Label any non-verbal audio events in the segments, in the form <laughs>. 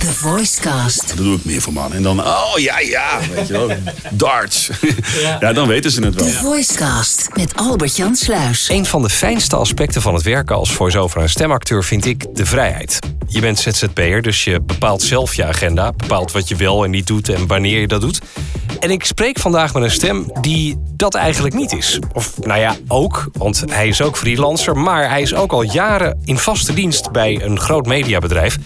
The Voicecast. Dat doe ik meer voor mannen. En dan, oh ja, ja, weet je wel. <laughs> Darts. <laughs> Ja, dan weten ze het wel. The Voicecast met Albert-Jan Sluis. Een van de fijnste aspecten van het werken als voice-over en stemacteur vind ik de vrijheid. Je bent ZZP'er, dus je bepaalt zelf je agenda, bepaalt wat je wel en niet doet en wanneer je dat doet. En ik spreek vandaag met een stem die dat eigenlijk niet is. Of nou ja, ook, want hij is ook freelancer, maar hij is ook al jaren in vaste dienst bij een groot mediabedrijf,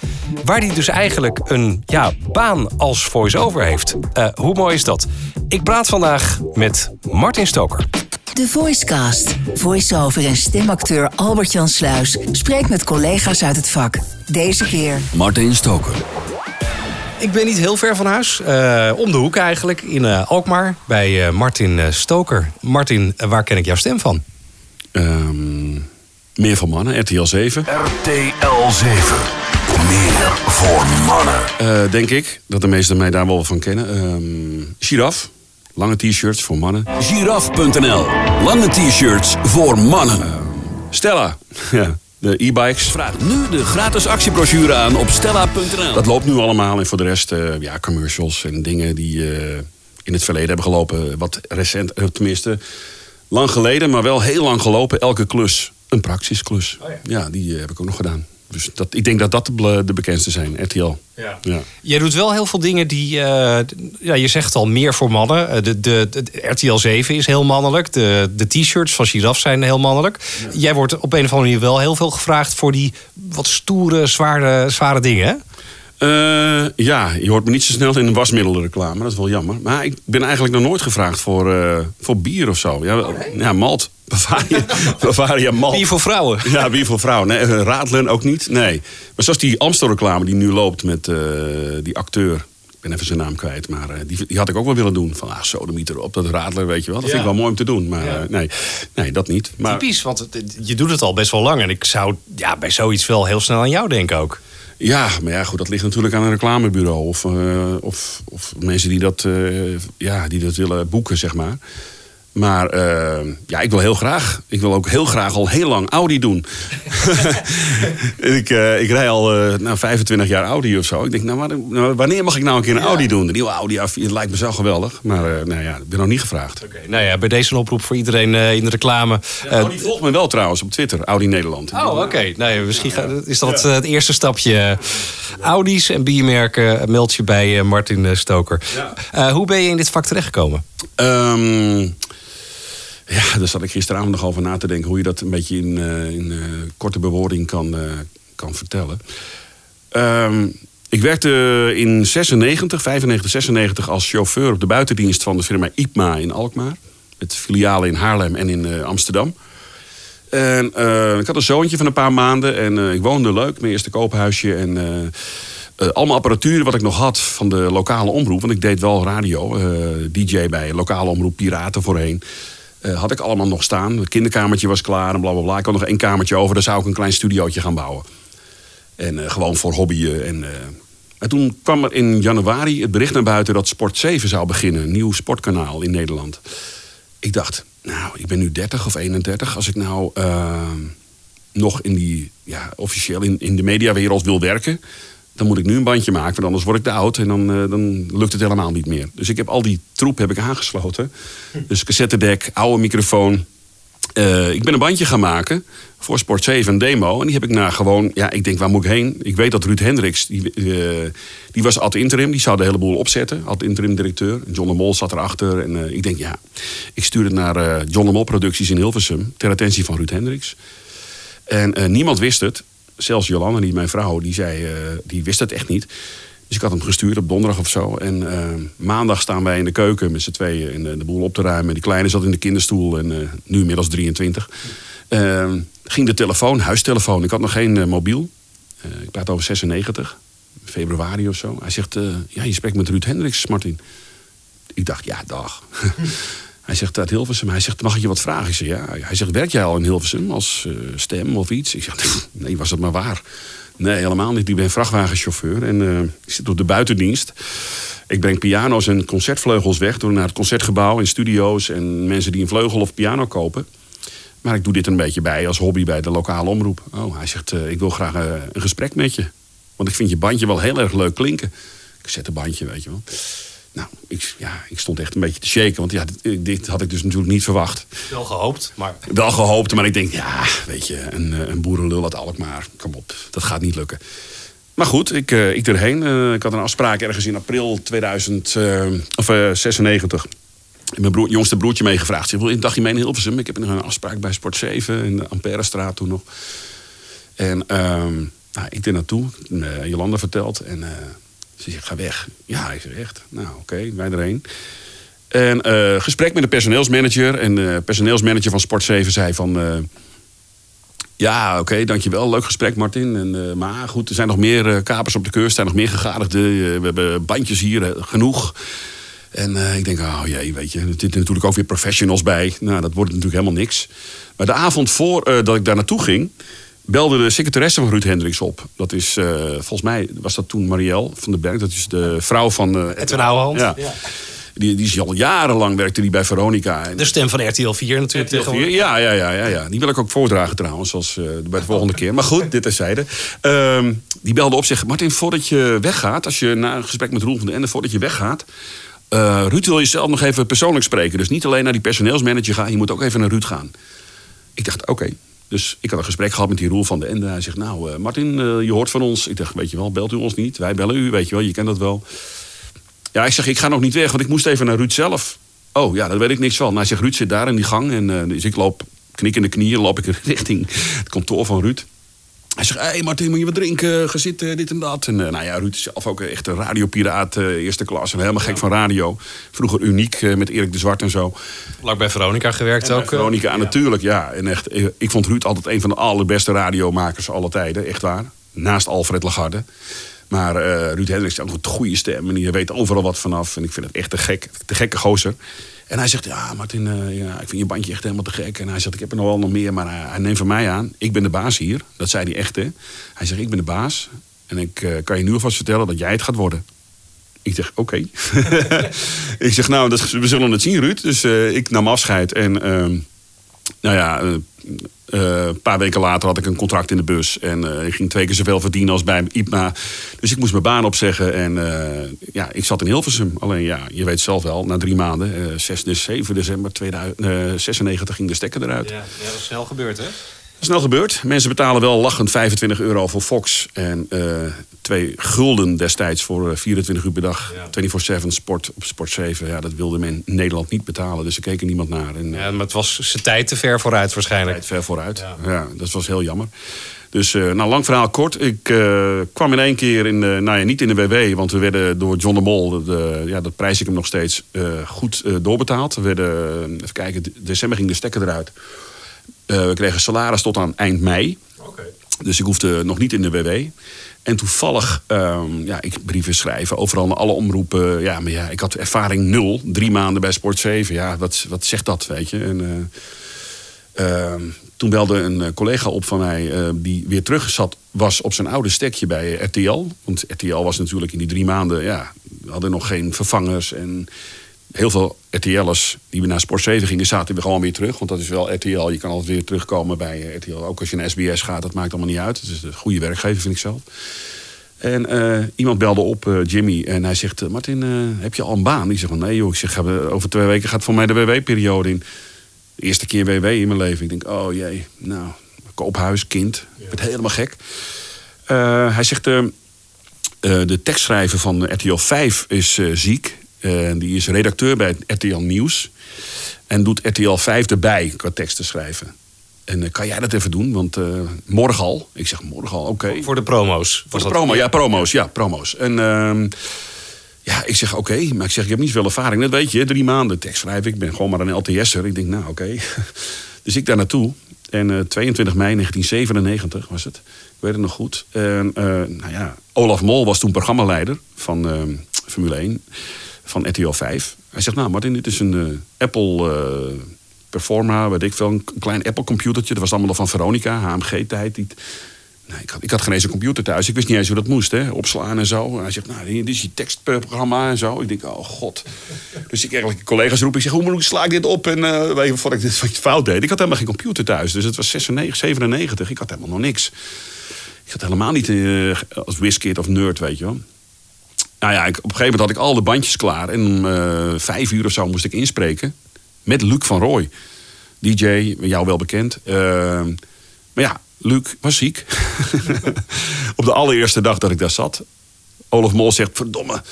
waar hij dus eigenlijk een ja, baan als voice-over heeft. Eh, hoe mooi is dat? Ik praat vandaag met Martin Stoker. The Voicecast. Voice-over en stemacteur Albert-Jan Sluis spreekt met collega's uit het vak. Deze keer Martin Stoker. Ik ben niet heel ver van huis. eh, om de hoek eigenlijk, in eh, Alkmaar, bij eh, Martin eh, Stoker. Martin, waar ken ik jouw stem van? Ehm, meer voor mannen, RTL 7. RTL 7. Meer voor mannen. Eh, denk ik dat de meesten mij daar wel van kennen. Ehm Giraf. Lange t-shirts voor mannen. Giraf.nl. Lange t-shirts voor mannen. Stella. <laughs> Ja, de e-bikes. Vraag nu de gratis actiebrochure aan op stella.nl. Dat loopt nu allemaal. En voor de rest, eh, ja, commercials en dingen die eh, in het verleden hebben gelopen. Wat recent, tenminste, lang geleden, maar wel heel lang gelopen. Elke klus een praxisklus. Oh ja. ja. die heb ik ook nog gedaan. Dus dat, ik denk dat dat de, de bekendste zijn, RTL. Ja. Ja. Jij doet wel heel veel dingen die, eh, ja, je zegt al, meer voor mannen. Eh, De, de, de RTL 7 is heel mannelijk. De, de t-shirts van Giraf zijn heel mannelijk. Jij wordt op een of andere manier wel heel veel gevraagd voor die wat stoere, zware, zware dingen. Hè? Eh, ja, je hoort me niet zo snel in een wasmiddelreclame. Dat is wel jammer. Maar ik ben eigenlijk nog nooit gevraagd voor, eh, voor bier of zo. Ja, wel- ja malt. <laughs> Bavaria, Bavaria malt. Bier voor vrouwen. Ja, bier voor vrouwen. Nee, eh, Radelen ook niet. Nee. Maar zoals die Amstel-reclame die nu loopt met eh, die acteur. Ik ben even zijn naam kwijt, maar eh, die, die had ik ook wel willen doen. Van, ah, zo, de mieter op, dat Radler, weet je wel. Dat vind ik wel mooi om te doen. Maar Ja. eh, nee, nee, dat niet. Maar, Typisch, want je doet het al best wel lang. En ik zou ja, bij zoiets wel heel snel aan jou denken ook. Ja, maar ja, goed, dat ligt natuurlijk aan een reclamebureau. Of, eh, of, of mensen die dat, eh, ja, die dat willen boeken, zeg maar. Maar eh, ja, ik wil heel graag. Ik wil ook heel graag al heel lang Audi doen. En <laughs> ik, eh, ik rij al eh, nou, 25 jaar Audi of zo. Ik denk, nou, nou, wanneer mag ik nou een keer een Audi doen? De nieuwe Audi A4, het lijkt me zo geweldig. Maar nou ja, ik ben nog niet gevraagd. Oké, nou ja, bij deze een oproep voor iedereen in de reclame. Eh, Audi volgt me wel trouwens op Twitter, Audi Nederland. Oh, oké. Nee, misschien ga- is dat het eerste stapje. Audi's en biermerken meld je bij Martin Stoker. Hoe ben je in dit vak terechtgekomen? Ehm, ja, daar zat ik gisteravond nog over na te denken hoe je dat een beetje in, eh, in eh, korte bewoording kan, eh, kan vertellen. Ehm, ik werkte in 96, 95, 96 als chauffeur op de buitendienst van de firma IPMA in Alkmaar. Met filialen in Haarlem en in Amsterdam. En ik had een zoontje van een paar maanden en ik woonde leuk, mijn eerste koophuisje. En allemaal apparatuur wat ik nog had van de lokale omroep. Want ik deed wel radio, DJ bij lokale omroep Piraten voorheen. Eh, had ik allemaal nog staan. Het kinderkamertje was klaar en bla bla bla. Ik had nog één kamertje over, daar zou ik een klein studiootje gaan bouwen. En eh, gewoon voor hobbyen. En, eh, en toen kwam er in januari het bericht naar buiten dat Sport 7 zou beginnen. Een nieuw sportkanaal in Nederland. Ik dacht, nou, ik ben nu 30 of 31. Als ik nou nog in die, ja, officieel in, in de mediawereld wil werken, dan moet ik nu een bandje maken, want anders word ik te oud en dan, eh, dan lukt het helemaal niet meer. Dus ik heb al die troep heb ik aangesloten. Dus cassettedek, oude microfoon. Eh, ik ben een bandje gaan maken voor Sport 7, een demo. En die heb ik naar gewoon, ja, ik denk, waar moet ik heen? Ik weet dat Ruud Hendricks, die, eh, die was ad interim, die zou de hele boel opzetten. Ad interim directeur. John de Mol zat erachter. En ik denk, ja, ik stuur het naar John de Mol Producties in Hilversum, ter attentie van Ruud Hendricks. En niemand wist het. Zelfs Jolanda, die mijn vrouw, die, zei, eh, die wist het echt niet. Dus ik had hem gestuurd op donderdag of zo. En eh, maandag staan wij in de keuken met z'n tweeën en de, de boel op te ruimen. Die kleine zat in de kinderstoel en eh, nu inmiddels 23. Eh, ging de telefoon, huistelefoon. Ik had nog geen eh, mobiel. Eh, ik praat over 96, februari of zo. Hij zegt, eh, ja, je spreekt met Ruud Hendricks, Martin. Ik dacht, ja, dag. <laughs> Hij zegt uit Hilversum. Hij zegt, mag ik je wat vragen? Ik zeg, ja. Hij zegt, werk jij al in Hilversum als eh, stem of iets? Ik zeg, <laughs> nee, was het maar waar. Nee, helemaal niet. Ik ben vrachtwagenchauffeur en eh, ik zit op de buitendienst. Ik breng piano's en concertvleugels weg door naar het concertgebouw in studio's en mensen die een vleugel of piano kopen. Maar ik doe dit een beetje bij als hobby bij de lokale omroep. Oh, hij zegt, eh, ik wil graag een gesprek met je. Want ik vind je bandje wel heel erg leuk klinken. Cassettebandje, weet je wel. Nou, ik, ja, ik stond echt een beetje te shaken. Want ja, dit, dit had ik dus natuurlijk niet verwacht. Wel gehoopt, maar... Wel gehoopt, maar ik denk, ja, weet je, een, eh, een boerenlul uit Alkmaar. Kom op, dat gaat niet lukken. Maar goed, ik, uh, ik erheen. Ik had een afspraak ergens in april 2000, uh, of, 96. Mijn broer, jongste broertje meegevraagd. Ze wil een dagje mee in Hilversum. Ik heb nog een afspraak bij Sport 7 in de Amperestraat toen nog. En ehm, nou, ik er naartoe. Jolanda verteld. En ze zegt, ga weg. Ja, ik zeg echt. Nou, oké, wij erheen. En gesprek met de personeelsmanager. En de personeelsmanager van Sport 7 zei van... Ja, oké, dankjewel. Leuk gesprek, Martin. En, maar goed, er zijn nog meer kapers op de keurs. Er zijn nog meer gegadigden. We hebben bandjes hier, genoeg. En ik denk, oh jee, weet je, er zitten natuurlijk ook weer professionals bij. Nou, dat wordt natuurlijk helemaal niks. Maar de avond voordat ik daar naartoe ging... belde de secretaresse van Ruud Hendricks op. Dat is, volgens mij was dat toen Marielle van den Berg. Dat is de vrouw van... Uh, Edwin Ouwehand. Ja. ja. Die, die is al jarenlang werkte die bij Veronica. De stem van RTL 4 natuurlijk. RTL 4, ja, ja, ja, ja, ja. Die wil ik ook voordragen trouwens, als, uh, bij de volgende keer. Maar goed, dit terzijde. Uh, die belde op zich, Martin, voordat je weggaat... als je na een gesprek met Roel van den Ende, voordat je weggaat... Uh, Ruud wil je zelf nog even persoonlijk spreken. Dus niet alleen naar die personeelsmanager gaan, je moet ook even naar Ruud gaan. Ik dacht, oké. Dus ik had een gesprek gehad met die Roel van den Ende. Hij zegt, nou, uh, Martin, je hoort van ons. Ik dacht, weet je wel, belt u ons niet? Wij bellen u, weet je wel, je kent dat wel. Ja, ik zeg, ik ga nog niet weg, want ik moest even naar Ruud zelf. Oh, ja, daar weet ik niks van. Nou, hij zegt, Ruud zit daar in die gang. En uh, dus ik loop knikkende knieën, loop ik <laughs> richting het kantoor van Ruud. Hij zegt, hé hey Martin, moet je wat drinken? Ga zitten, dit en dat. En uh, nou ja, Ruud is zelf ook echt een radiopiraat, uh, eerste klas. En helemaal gek van radio. Vroeger uniek uh, met Erik de Zwart en zo. Lang bij Veronica gewerkt en ook. Veronica, ja. natuurlijk, ja. En echt, ik vond Ruud altijd een van de allerbeste radiomakers aller tijden. Echt waar. Naast Alfred Lagarde. Maar Ruud Hendricks heeft ook een goede stem. En die weet overal wat vanaf. En ik vind het echt te gek. Te gekke gozer. En hij zegt, ja Martin, uh, ja, ik vind je bandje echt helemaal te gek. En hij zegt, ik heb er nog wel nog meer. Maar hij, neemt van mij aan. Ik ben de baas hier. Dat zei hij echt, hè. Hij zegt, ik ben de baas. En ik uh, kan je nu alvast vertellen dat jij het gaat worden. Ik zeg, oké. <laughs> Ik zeg, nou, dat, we zullen het zien, Ruud. Dus ik nam afscheid. En ehm, nou ja, een uh, paar weken later had ik een contract in de bus. En uh, ik ging twee keer zoveel verdienen als bij IPMA. Dus ik moest mijn baan opzeggen. En ja, ik zat in Hilversum. Alleen ja, je weet zelf wel, na drie maanden, 6, dus 7 december 2096 ging de stekker eruit. Ja, ja dat is snel gebeurd hè? Snel gebeurd. Mensen betalen wel lachend 25 euro voor Fox. En uh, twee gulden destijds voor 24 uur per dag. Ja. 24-7 sport op Sport 7. Ja, dat wilde men in Nederland niet betalen. Dus er keek er niemand naar. En, ja, maar het was zijn tijd te ver vooruit waarschijnlijk. Tijd ver vooruit. Ja, ja dat was heel jammer. Dus, uh, nou, lang verhaal kort. Ik uh, kwam in één keer in de, nou ja, niet in de WW, want we werden door John de Mol, de, ja, dat prijs ik hem nog steeds, goed doorbetaald. We werden, even kijken, december ging de stekker eruit. Uh, we kregen salaris tot aan eind mei. Okay. Dus ik hoefde nog niet in de WW. En toevallig, um, ja, ik brieven schrijven, overal naar alle omroepen. Ja, maar ja, ik had ervaring nul. Drie maanden bij Sport 7. Ja, wat, wat zegt dat, weet je? En, uh, uh, toen belde een collega op van mij, uh, die weer terug zat, was op zijn oude stekje bij RTL. Want RTL was natuurlijk in die drie maanden, ja, we hadden nog geen vervangers. En heel veel RTL'ers die we naar Sport 7 gingen, zaten we gewoon weer terug. Want dat is wel RTL. Je kan altijd weer terugkomen bij RTL. Ook als je naar SBS gaat, dat maakt allemaal niet uit. Het is een goede werkgever, vind ik zelf. En uh, iemand belde op, uh, Jimmy, en hij zegt... Martin, uh, heb je al een baan? Ik zeg van, nee joh. Ik zeg, over twee weken gaat voor mij de WW-periode in. De eerste keer WW in mijn leven. Ik denk, oh jee, nou, koophuis, kind. Ik werd helemaal gek. hij zegt, de tekstschrijver van RTL 5 is ziek. Uh, die is redacteur bij RTL Nieuws. En doet RTL 5 erbij qua teksten schrijven. En uh, kan jij dat even doen? Want uh, morgen al. Ik zeg morgen al, oké. Okay. Voor de promo's. Voor de promo, ja, promo's. Ja, promo's. En uh, ja, ik zeg oké. Okay, maar ik zeg, ik heb niet zoveel ervaring. Dat weet je, drie maanden tekst schrijven. Ik ben gewoon maar een LTS'er. Ik denk, nou oké. Okay. <laughs> dus ik daar naartoe. En 22 mei 1997 was het. Ik weet het nog goed. En nou ja, Olaf Mol was toen programmaleider van ehm, Formule 1 van RTL 5. Hij zegt, nou Martin, dit is een uh, Apple uh, Performa, weet ik veel, een klein Apple computertje. Dat was allemaal nog van Veronica, HMG-tijd. Nee, ik, had, ik had geen eens een computer thuis. Ik wist niet eens hoe dat moest, hè? opslaan en zo. En hij zegt, nou, dit is je tekstprogramma en zo. Ik denk, oh god. Dus ik eigenlijk collega's roep. Ik zeg, hoe sla ik dit op? En uh, weet je, voordat ik dit fout deed. Ik had helemaal geen computer thuis. Dus het was 96, 97. Ik had helemaal nog niks. Ik zat helemaal niet eh, als whiskid of nerd, weet je wel. Nou ja, ik, op een gegeven moment had ik al de bandjes klaar. En om eh, vijf uur of zo moest ik inspreken. Met Luc van Rooij. DJ, jou wel bekend. Uh, maar ja, Luc was ziek. <laughs> op de allereerste dag dat ik daar zat. Olaf Mol zegt, verdomme,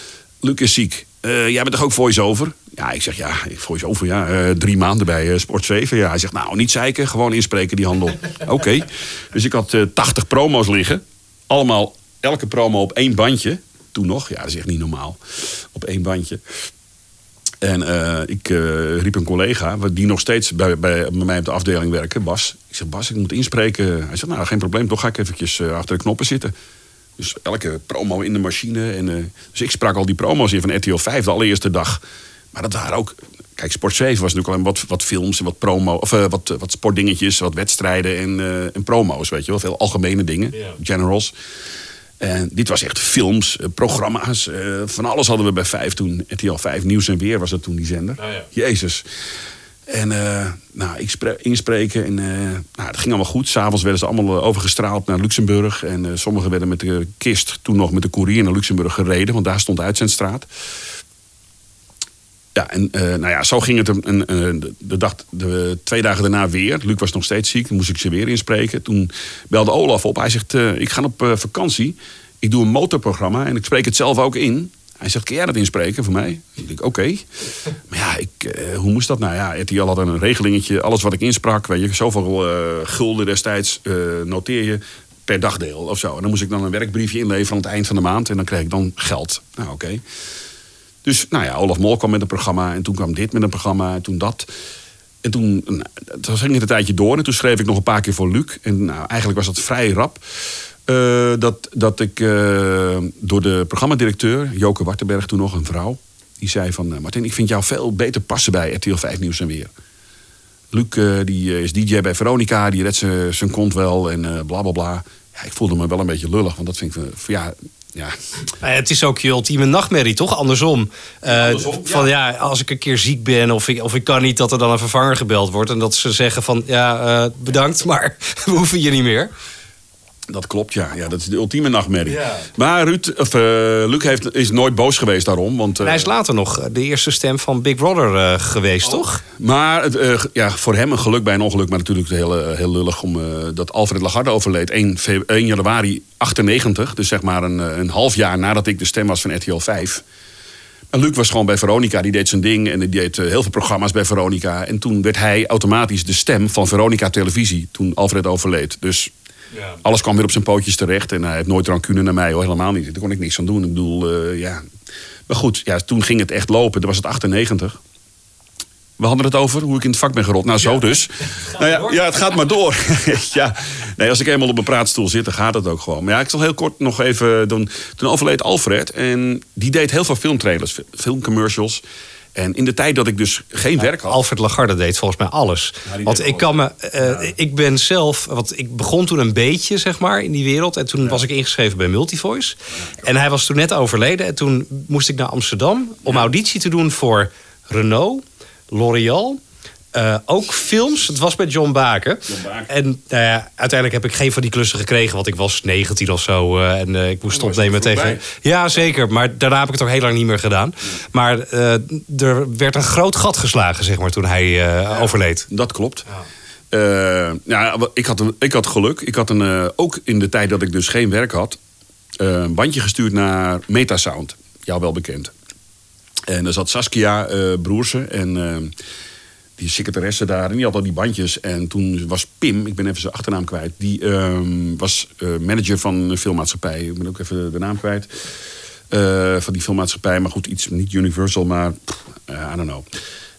Luc is ziek. Uh, jij bent toch ook voice-over? Ja, ik zeg ja, voice-over, ja. Uh, drie maanden bij uh, Sport 7. Ja, hij zegt, nou, niet zeiken, gewoon inspreken die handel. <laughs> Oké. Dus ik had 80 promo's liggen. Allemaal, elke promo op één bandje. Toen nog, ja, dat is echt niet normaal. Op één bandje. En ik riep een collega, die nog steeds bij, bij, bij mij op de afdeling werken, Bas. Ik zeg, Bas, ik moet inspreken. Hij zegt, nou, geen probleem, toch ga ik eventjes achter de knoppen zitten. Dus elke promo in de machine. En, dus ik sprak al die promo's in van RTL 5 de allereerste dag. Maar dat waren ook. Kijk, Sport 7 was natuurlijk alleen wat, wat films en wat promo. Of wat, wat sportdingetjes, wat wedstrijden en, en promo's. Weet je wel, veel algemene dingen. Generals. En dit was echt films, programma's. van alles hadden we bij 5 toen. RTL 5 Nieuws en Weer was dat toen die zender. Oh, ja. Jezus. En uh, nou, ik inspreken. En uh, nou, dat ging allemaal goed. S'avonds werden ze allemaal overgestraald naar Luxemburg. En uh, sommigen werden met de kist toen nog met de koerier naar Luxemburg gereden. Want daar stond de uitzendstraat. Ja, en nou ja, zo ging het een, de, dag, de twee dagen daarna weer. Luc was nog steeds ziek. Moest ik ze weer inspreken. Toen belde Olaf op. Hij zegt, ik ga op vakantie. Ik doe een motorprogramma en ik spreek het zelf ook in. Hij zegt, kun jij dat inspreken voor mij? Ik denk, oké. <laughs> Maar ja, ik, hoe moest dat? Nou ja, RTL had een regelingetje. Alles wat ik insprak, weet je, zoveel gulden destijds noteer je per dagdeel of zo. En dan moest ik dan een werkbriefje inleveren aan het eind van de maand. En dan kreeg ik dan geld. Nou, oké. Dus, nou ja, Olaf Mol kwam met een programma. En toen kwam dit met een programma. En toen dat. En toen, nou, toen ging het een tijdje door. En toen schreef ik nog een paar keer voor Luc. En nou, eigenlijk was dat vrij rap. Uh, dat, dat ik uh, door de programmadirecteur, Joke Wartenberg, toen nog een vrouw, die zei van... Uh, Martin, ik vind jou veel beter passen bij RTL 5 Nieuws en Weer. Luc die is DJ bij Veronica, die redt zijn kont wel en bla bla bla. Ja, ik voelde me wel een beetje lullig, want dat vind ik... ja, ja. Nou het is ook je ultieme nachtmerrie, toch? Andersom. Uh, Andersom van ja. ja. als ik een keer ziek ben of ik, of ik kan niet, dat er dan een vervanger gebeld wordt. En dat ze zeggen van ja, uh, bedankt, maar <laughs> we hoeven je niet meer. Dat klopt, ja. ja. Dat is de ultieme nachtmerrie. Ja. Maar Ruud, of, uh, Luc heeft, is nooit boos geweest daarom. Want, uh, hij is later nog de eerste stem van Big Brother uh, geweest, oh. toch? Maar ja, voor hem een geluk bij een ongeluk. Maar natuurlijk heel, heel lullig om, dat Alfred Lagarde overleed. 1, 1 januari 98. Dus zeg maar een, een half jaar nadat ik de stem was van RTL 5. En Luc was gewoon bij Veronica, die deed zijn ding en die deed heel veel programma's bij Veronica. En toen werd hij automatisch de stem van Veronica Televisie toen Alfred overleed. Dus ja. Alles kwam weer op zijn pootjes terecht. En hij heeft nooit rancune naar mij, hoor, helemaal niet. Daar kon ik niks aan doen. Ik bedoel, uh, ja. Maar goed, ja, toen ging het echt lopen. Toen was het 98. We hadden het over hoe ik in het vak ben gerold. Nou, zo ja. dus. <laughs> Nou ja, ja, het gaat maar door. <laughs> ja. Nee, als ik eenmaal op een praatstoel zit, dan gaat het ook gewoon. Maar ja, ik zal heel kort nog even doen. Toen overleed Alfred. En die deed heel veel filmtrailers, filmcommercials. En in de tijd dat ik dus geen werk had. Alfred Lagarde deed volgens mij alles. Ja, want ik kan me. Uh, ja. Ik ben zelf. Want ik begon toen een beetje, zeg maar, in die wereld. En toen ja. was ik ingeschreven bij Multivoice. En hij was toen net overleden. En toen moest ik naar Amsterdam om auditie te doen voor Renault, L'Oréal. Uh, ook films. Het was met John Baken. John Baken. En nou ja, uiteindelijk heb ik geen van die klussen gekregen. Want ik was 19 of zo. Uh, en uh, ik moest opnemen tegen. Ja, zeker. Maar daarna heb ik het ook heel lang niet meer gedaan. Maar er werd een groot gat geslagen, zeg maar, toen hij ja, overleed. Dat klopt. Ja. ja, ik, had een, ik had geluk. Ik had een, ook in de tijd dat ik dus geen werk had, een bandje gestuurd naar Metasound. Jou wel bekend. En daar zat Saskia Broersen en die secretaresse daar. En die had al die bandjes. En toen was Pim, ik ben even zijn achternaam kwijt. Die um, was uh, manager van een filmmaatschappij. Ik ben ook even de naam kwijt. Uh, van die filmmaatschappij. Maar goed, iets niet Universal, maar uh, I don't know.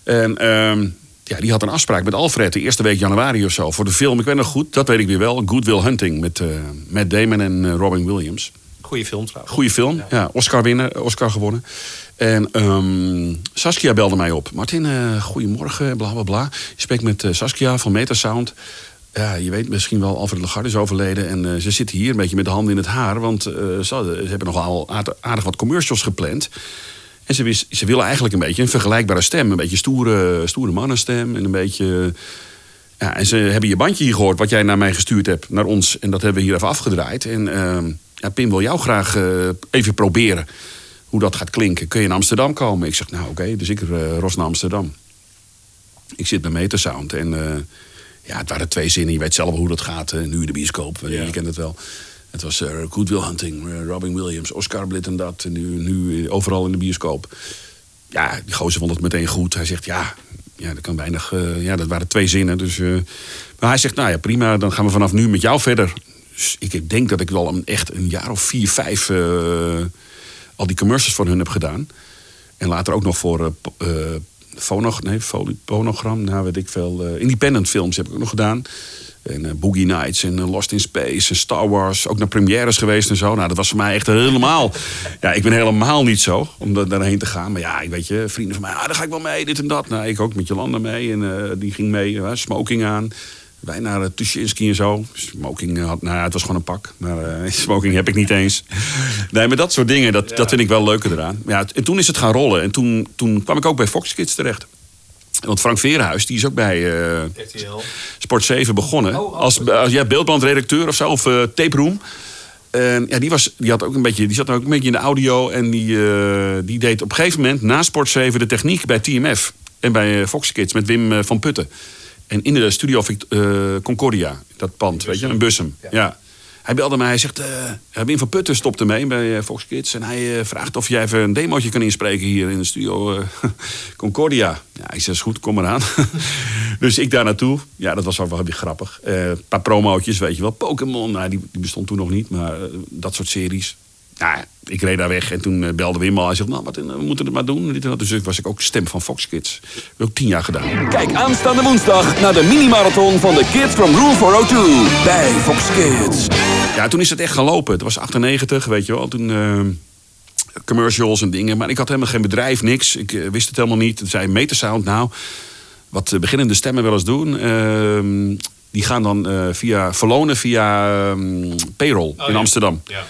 En um, ja, die had een afspraak met Alfred de eerste week januari of zo. Voor de film, ik weet nog goed, dat weet ik weer wel. Good Will Hunting met Matt Damon en Robin Williams. Goeie film trouwens. Goeie film, ja. ja Oscar, winnen, Oscar gewonnen. En um, Saskia belde mij op. Martin, uh, goedemorgen, bla bla bla. Je spreekt met uh, Saskia van Metasound. Ja, je weet misschien wel, Alfred Lagarde is overleden. En uh, ze zit hier een beetje met de handen in het haar. Want ze, ze, hebben nogal aardig wat commercials gepland. En ze, ze willen eigenlijk een beetje een vergelijkbare stem. Een beetje stoere, stoere mannenstem. En een beetje... Ja, en ze hebben je bandje hier gehoord, wat jij naar mij gestuurd hebt, naar ons. En dat hebben we hier even afgedraaid. En ehm, ja, Pim wil jou graag eh, even proberen hoe dat gaat klinken. Kun je in Amsterdam komen? Ik zeg, nou oké, dus ik uh, ros naar Amsterdam. Ik zit bij Metersound en eh, ja, het waren twee zinnen. Je weet zelf hoe dat gaat, nu in de bioscoop. Je kent het wel. Het was uh, Good Will Hunting, Robin Williams, Oscar Blitt en dat. En nu, nu overal in de bioscoop. Ja, die gozer vond het meteen goed. Hij zegt, ja, ja, dat kan weinig. Uh, ja, dat waren twee zinnen. Dus, uh, maar hij zegt, nou ja, prima, dan gaan we vanaf nu met jou verder. Dus ik denk dat ik wel een, echt een jaar of vier, vijf uh, al die commercials van hun heb gedaan. En later ook nog voor fonog, nee, fonogram, nou weet ik veel. independent films heb ik ook nog gedaan. En Boogie Nights en Lost in Space en Star Wars. Ook naar premières geweest en zo. Nou, dat was voor mij echt helemaal... ja, ik ben helemaal niet zo om daar, daarheen te gaan. Maar ja, weet je, vrienden van mij, ah, daar ga ik wel mee, dit en dat. Nou, ik ook met Jolanda mee en die ging mee. Smoking aan. Wij naar uh, Tuschinski en zo. Smoking had, nou ja, het was gewoon een pak. Maar <laughs> smoking heb ik niet eens. Nee, maar dat soort dingen, dat, ja. dat vind ik wel leuker eraan. Ja, en toen is het gaan rollen. En toen, toen kwam ik ook bij Fox Kids terecht. Want Frank Verenhuis, die is ook bij uh, Sport 7 begonnen. Oh, als, als ja, beeldbandredacteur of zo, of uh, tape room. En ja, die, was, die, had ook een beetje, die zat ook een beetje in de audio. En die, uh, die deed op een gegeven moment na Sport 7 de techniek bij TMF. En bij Fox Kids met Wim van Putten. En in de studio Concordia, dat pand, weet je, een Bussum. Ja. ja. Hij belde mij, hij zegt, uh, Wim van Putten stopt ermee bij uh, Fox Kids. En hij uh, vraagt of jij even een demootje kan inspreken hier in de studio <laughs> Concordia. Ja, ik zeg, goed, kom eraan. <laughs> dus ik daar naartoe. Ja, dat was wel weer grappig. Een paar promootjes, weet je wel. Pokémon, nou, die, die, bestond toen nog niet. Maar dat soort series. Nou, ik reed daar weg en toen belde Wim al. Hij zegt, nou, wat, we moeten het maar doen. Dus was ik ook stem van Fox Kids. Dat heb ik ook tien jaar gedaan. Kijk aanstaande woensdag naar de mini-marathon van de Kids from Rule 402 bij Fox Kids. Ja, toen is het echt gaan lopen. Het was 98, weet je wel. Toen uh, commercials en dingen. Maar ik had helemaal geen bedrijf, niks. Ik uh, wist het helemaal niet. Toen zei Metasound, nou, wat uh, beginnende stemmen wel eens doen... Ehm, die gaan dan via verlonen via ehm, payroll oh, in ja. Amsterdam. Ja.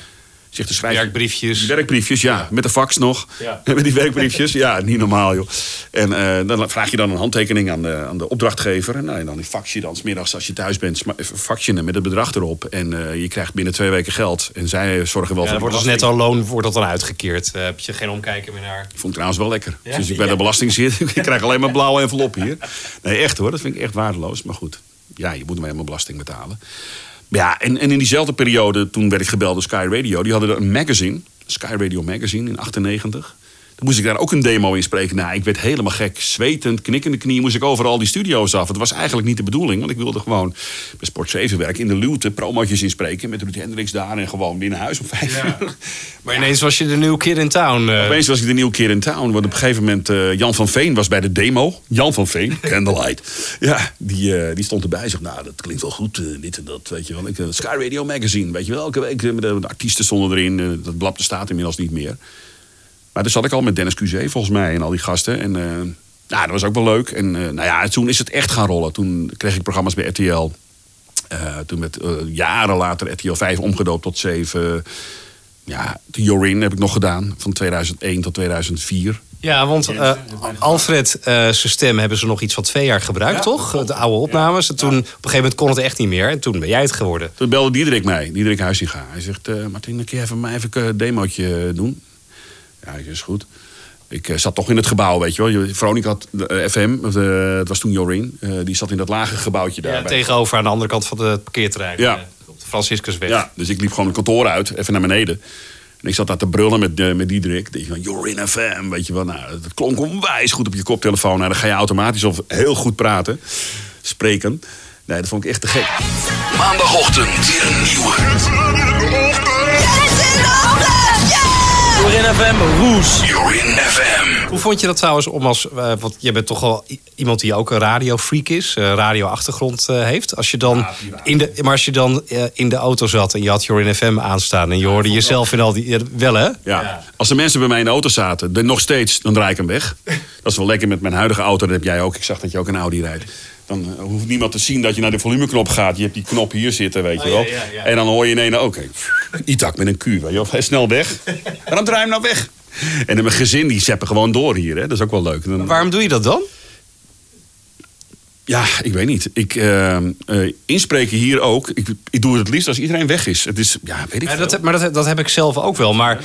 Zegt de schrijver. Werkbriefjes. Werkbriefjes, ja. ja. Met de fax nog. Ja. <laughs> Met die werkbriefjes. Ja, niet normaal, joh. En uh, dan vraag je dan een handtekening aan de, aan de opdrachtgever. En, nou, en dan fax je dan smiddags als je thuis bent, fax je hem met het bedrag erop. En uh, je krijgt binnen twee weken geld. En zij zorgen wel ja, voor wordt als netto loon wordt dat dan uitgekeerd. Uh, heb je geen omkijken meer naar. Vond ik trouwens wel lekker. Ja? Dus ik bij de belasting zit. <laughs> ik krijg alleen maar blauwe envelop hier. Nee, echt hoor. Dat vind ik echt waardeloos. Maar goed. Ja, je moet hem helemaal belasting betalen. Ja, en, en in diezelfde periode, toen werd ik gebeld door Sky Radio. Die hadden een magazine, Sky Radio Magazine in 98. Moest ik daar ook een demo in spreken. Nou, ik werd helemaal gek. Zwetend, knikkende knie moest ik overal die studio's af. Het was eigenlijk niet de bedoeling. Want ik wilde gewoon bij Sport 7 werken. In de luwte promotjes inspreken. Met Ruud Hendricks daar. En gewoon binnen huis om vijf Ja. uur. Maar ineens was je de nieuwe kid in town. eh. Opeens was ik de nieuwe keer in town. Want op een gegeven moment, eh, Jan van Veen was bij de demo. Jan van Veen, <laughs> Candlelight. Ja, die, eh, die stond erbij. Zegt, nou, dat klinkt wel goed, dit en dat. Weet je wel. Ik, Sky Radio Magazine, weet je wel. Elke week, de, de artiesten stonden erin. Dat blad bestaat inmiddels niet meer. Maar toen zat ik al met Dennis Cusé, volgens mij, en al die gasten. En eh, nou, dat was ook wel leuk. En eh, nou ja, toen is het echt gaan rollen. Toen kreeg ik programma's bij RTL. Eh, toen met jaren later RTL 5 omgedoopt tot 7. Ja, de Jorin heb ik nog gedaan. Van 2001 tot 2004. Ja, want eh, Alfred, eh, zijn stem hebben ze nog iets van twee jaar gebruikt, toch? De oude opnames. En toen, op een gegeven moment kon het echt niet meer. En toen ben jij het geworden. Toen belde Diederik mij, Diederik Huizinga. Hij zegt, eh Martin, kun je even mij even een demootje doen? Ja, ik is goed. Ik eh, zat toch in het gebouw, weet je wel. Veronica had de eh, FM, of de- het was toen Jorin. eh, die zat in dat lage gebouwtje daar. Ja, tegenover aan de andere kant van het parkeerterrein. Ja. Op de Franciscusweg. Ja, dus ik liep gewoon het kantoor uit, even naar beneden. En ik zat daar te brullen met, eh, met Diederik. Die van, you're in FM, weet je wel. Nou, dat klonk onwijs goed op je koptelefoon. Nou, dan ga je automatisch of heel goed praten, spreken. Nee, dat vond ik echt te gek. Maandagochtend weer een nieuwe. Jorin FM, Roes. Jorin FM. Hoe vond je dat trouwens om als... eh, want jij bent toch wel iemand die ook een radiofreak is. eh radioachtergrond eh, heeft. Als je dan in de, maar als je dan eh, in de auto zat en je had Jorin FM aanstaan... en je hoorde jezelf in al die... ja, wel hè? Ja. Als er mensen bij mij in de auto zaten, dan nog steeds, dan draai ik hem weg. <laughs> Dat is wel lekker met mijn huidige auto, dat heb jij ook. Ik zag dat je ook een Audi rijdt. Dan eh, hoeft niemand te zien dat je naar de volumeknop gaat. Je hebt die knop hier zitten, weet je wel. ja, ja, ja. En dan hoor je ineens, oké, Itak met een Q, weet je wel. Hij is snel weg. Waarom draai je hem nou weg? En dan mijn gezin, die zeppen gewoon door hier, hè. Dat is ook wel leuk. Dan, Waarom doe je dat dan? Ja, ik weet niet. Ik uh, uh, inspreken hier ook. Ik, ik doe het het liefst als iedereen weg is. Het is, ja, weet ik Ja, dat, maar dat, dat heb ik zelf ook wel. Maar,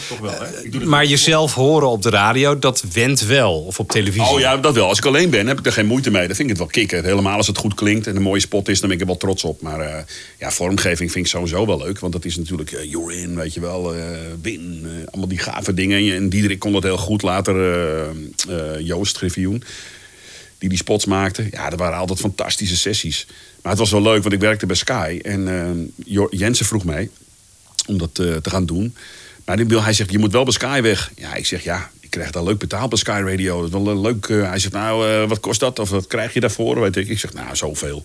eh, maar jezelf horen op de radio, dat wendt wel. Of op televisie. Oh ja, dat wel. Als ik alleen ben, heb ik er geen moeite mee. Dan vind ik het wel kicken. Helemaal als het goed klinkt en een mooie spot is, dan ben ik er wel trots op. Maar eh, ja, vormgeving vind ik sowieso wel leuk. Want dat is natuurlijk uh, You're In, weet je wel. eh Win, eh, allemaal die gave dingen. En Diederik kon dat heel goed later. eh, eh, Joost Griffioen. Die die spots maakte. Ja, dat waren altijd fantastische sessies. Maar het was wel leuk, want ik werkte bij Sky. En eh, Jo- Jensen vroeg mij om dat eh, te gaan doen. Maar wil, hij zegt, je moet wel bij Sky weg. Ja, ik zeg, ja, ik krijg daar leuk betaald bij Sky Radio. Dat is wel een leuk... eh, hij zegt, nou, eh, wat kost dat? Of wat krijg je daarvoor? Weet ik. Ik zeg, nou, zoveel.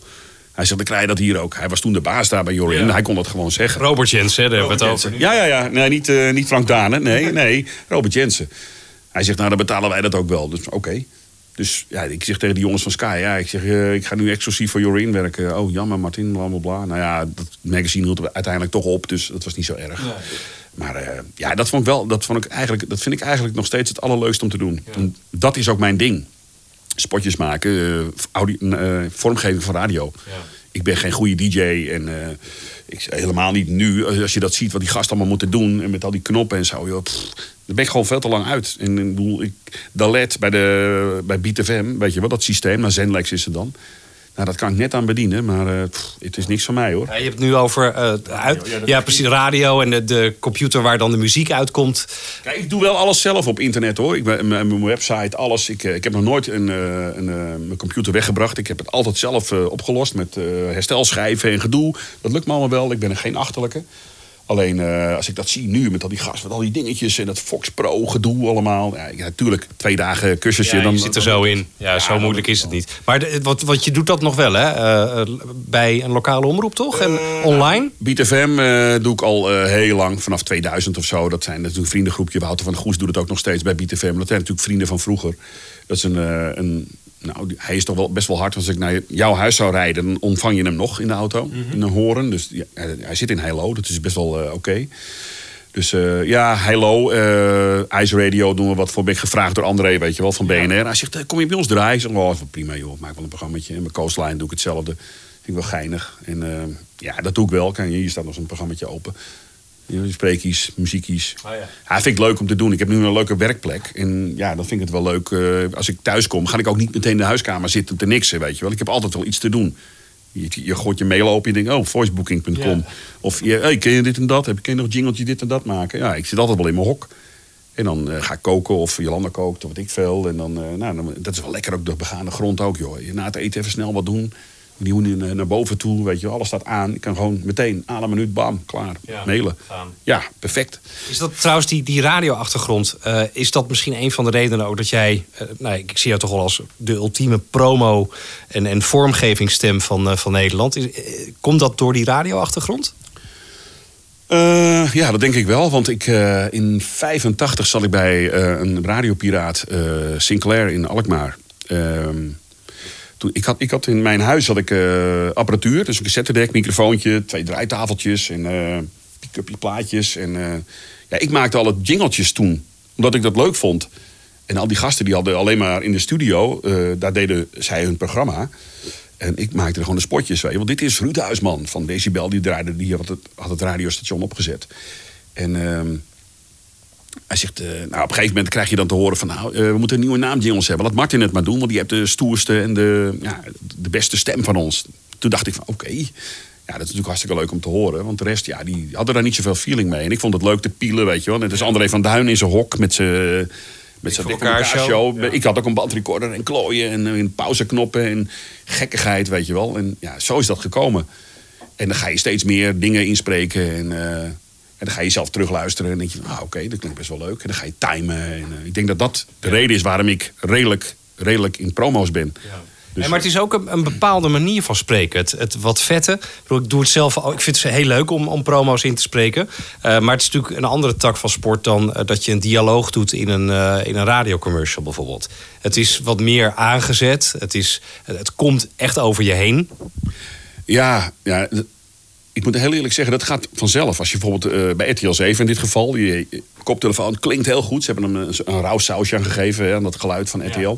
Hij zegt, dan krijg je dat hier ook. Hij was toen de baas daar bij Jorin. Hij kon dat gewoon zeggen. Robert Jensen, daar hebben we het over. Ja, ja, ja. Nee, niet, eh, niet Frank Dane. Nee, <laughs> nee. Robert Jensen. Hij zegt, nou, dan betalen wij dat ook wel. Dus oké. Dus ja, ik zeg tegen die jongens van Sky, ja, ik zeg, eh, ik ga nu exclusief voor Jorin werken. Oh, jammer, Martin, bla bla bla. Nou ja, dat magazine hield uiteindelijk toch op, dus dat was niet zo erg. Maar eh, ja, dat vond ik wel, dat vond ik eigenlijk, dat vind ik eigenlijk nog steeds het allerleukste om te doen. En dat is ook mijn ding. Spotjes maken, eh, audio, vormgeving van radio. Ik ben geen goede DJ en ik, helemaal niet nu. Als je dat ziet wat die gasten allemaal moeten doen en met al die knoppen en zo, joh, pff, daar ben ik gewoon veel te lang uit. En ik bedoel, ik, Dalet bij, de, bij BTFM, weet je wel, dat systeem, nou Zenlex is het dan. Nou, dat kan ik net aan bedienen, maar eh, pff, het is niks van mij hoor. Ja, je hebt het nu over eh, uit, ja, precies, radio en de, de computer waar dan de muziek uitkomt. Kijk, ik doe wel alles zelf op internet hoor. Ik mijn, mijn website, alles. Ik, eh, ik heb nog nooit een, een, eh, mijn computer weggebracht. Ik heb het altijd zelf opgelost met herstelschijven en gedoe. Dat lukt me allemaal wel. Ik ben er geen achterlijke. Alleen eh, als ik dat zie nu met al die gas, met al die dingetjes en dat Fox Pro gedoe allemaal. Ja, natuurlijk, twee dagen cursusje. Ja, dan je zit er zo in. Ja, zo moeilijk is het niet. Maar de, wat, wat je doet dat nog wel, hè? Eh, eh, bij een lokale omroep, toch? En online? BeatFM eh doe ik al heel lang, vanaf 2000 of zo. Dat zijn natuurlijk een vriendengroepje. Wouter van Goes doet het ook nog steeds bij BeatFM. Dat zijn natuurlijk vrienden van vroeger. Dat is een, een nou, hij is toch wel best wel hard. Als ik naar jouw huis zou rijden, dan ontvang je hem nog in de auto. In een horen. Dus ja, hij, zit in Hello, dat is best wel eh, oké. Dus eh, ja, Hello, eh Ice Radio doen we wat voor. Ben ik gevraagd door André, weet je wel, van BNR. Hij zegt, eh, kom je bij ons draaien? Ik zeg, oh, prima joh, ik maak wel een programmaatje. En mijn Coastline doe ik hetzelfde. Vind ik wel geinig. En eh, ja, dat doe ik wel. Kan je, hier staat nog zo'n programmaatje open. Ja, Spreekies, muziekies. Oh, ja. Ja, vind ik leuk om te doen. Ik heb nu een leuke werkplek. En ja, dan vind ik het wel leuk. eh, als ik thuis kom, ga ik ook niet meteen in de huiskamer zitten te niksen, weet je wel. Ik heb altijd wel iets te doen. Je, je gooit je mail open, je denkt, oh, voicebooking.com. Ja. Of, je, hey, ken je dit en dat? Heb je nog jingeltje dit en dat maken? Ja, ik zit altijd wel in mijn hok. En dan eh, ga ik koken of Jolanda kookt of wat ik veel. En dan, eh, nou, dan, dat is wel lekker ook, de begaande grond ook, joh. Je Na het eten even snel wat doen. Die hoen naar, naar boven toe, weet je. Alles staat aan. Ik kan gewoon meteen, aan een minuut, bam, klaar. Ja, Mailen. gaan. Ja, perfect. Is dat trouwens die, die radioachtergrond? eh, is dat misschien een van de redenen ook dat jij... eh, nou, ik zie jou toch wel als de ultieme promo- en, en vormgevingsstem van, eh, van Nederland. Is, eh, komt dat door die radioachtergrond? Eh, ja, dat denk ik wel. Want ik, eh, in 85 zat ik bij eh, een radiopiraat, eh, Sinclair in Alkmaar. Ik, had, ik had in mijn huis had ik, eh, apparatuur, dus een cassettedek, microfoontje, twee draaitafeltjes en eh pick-upje plaatjes. En, eh, ja, ik maakte al het jingletjes toen, omdat ik dat leuk vond. En al die gasten die hadden alleen maar in de studio, daar deden zij hun programma. En ik maakte er gewoon de spotjes. Je. Want dit is Ruud Huisman van Decibel. Die, draaide, die had, het, had het radiostation opgezet. En ehm, hij zegt... eh, nou, op een gegeven moment krijg je dan te horen van... Nou, eh, we moeten een nieuwe naamjingles hebben. Laat Martin het maar doen. Want die heeft de stoerste en de, ja, de beste stem van ons. Toen dacht ik van, oké... Ja, dat is natuurlijk hartstikke leuk om te horen. Want de rest, ja, die hadden daar niet zoveel feeling mee. En ik vond het leuk te pielen, weet je wel. Net als André van Duin in zijn hok met zijn... Met zijn elkaar show. Ik had ook een bandrecorder en klooien en, en pauzeknoppen en gekkigheid, weet je wel. En ja, zo is dat gekomen. En dan ga je steeds meer dingen inspreken en, eh, en dan ga je zelf terugluisteren en denk je, ah, oké, dat klinkt best wel leuk. En dan ga je timen. En, eh, ik denk dat dat de reden is waarom ik redelijk, redelijk in promo's ben. Dus, Nee, maar het is ook een, een bepaalde manier van spreken. Het, het wat vette. Ik, doe het zelf. Ik vind het heel leuk om, om promo's in te spreken. Eh, maar het is natuurlijk een andere tak van sport dan eh, dat je een dialoog doet in een, eh, in een radiocommercial bijvoorbeeld. Het is wat meer aangezet. Het, is, het komt echt over je heen. Ja, ja, ik moet heel eerlijk zeggen, dat gaat vanzelf. Als je bijvoorbeeld eh, bij RTL 7 in dit geval, je, je koptelefoon klinkt heel goed. Ze hebben hem een, een rauw sausje aan gegeven, hè, aan dat geluid van RTL.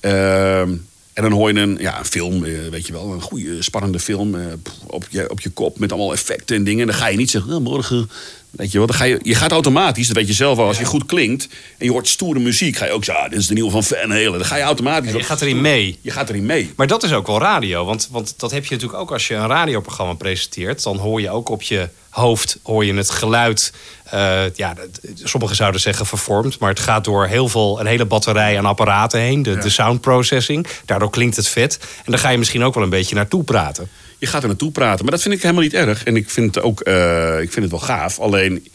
Ehm, En dan hoor je een, ja, een film, eh, weet je wel, een goede, spannende film eh, op, je, op je kop met allemaal effecten en dingen. Dan ga je niet zeggen, "Oh, morgen, weet je wel. Dan ga je, je gaat automatisch, dat weet je zelf wel, als je goed klinkt en je hoort stoere muziek, ga je ook zeggen, ah, dit is de nieuwe van Van Halen. Dan ga je automatisch. Je gaat erin mee. Je gaat erin mee. Maar dat is ook wel radio. Want, want dat heb je natuurlijk ook als je een radioprogramma presenteert. Dan hoor je ook op je hoofd hoor je het geluid. eh, ja, sommigen zouden zeggen vervormd. Maar het gaat door heel veel, een hele batterij aan apparaten heen. De, de sound processing. Daardoor klinkt het vet. En daar ga je misschien ook wel een beetje naartoe praten. Je gaat er naartoe praten. Maar dat vind ik helemaal niet erg. En ik vind het ook eh, ik vind het wel gaaf. Alleen,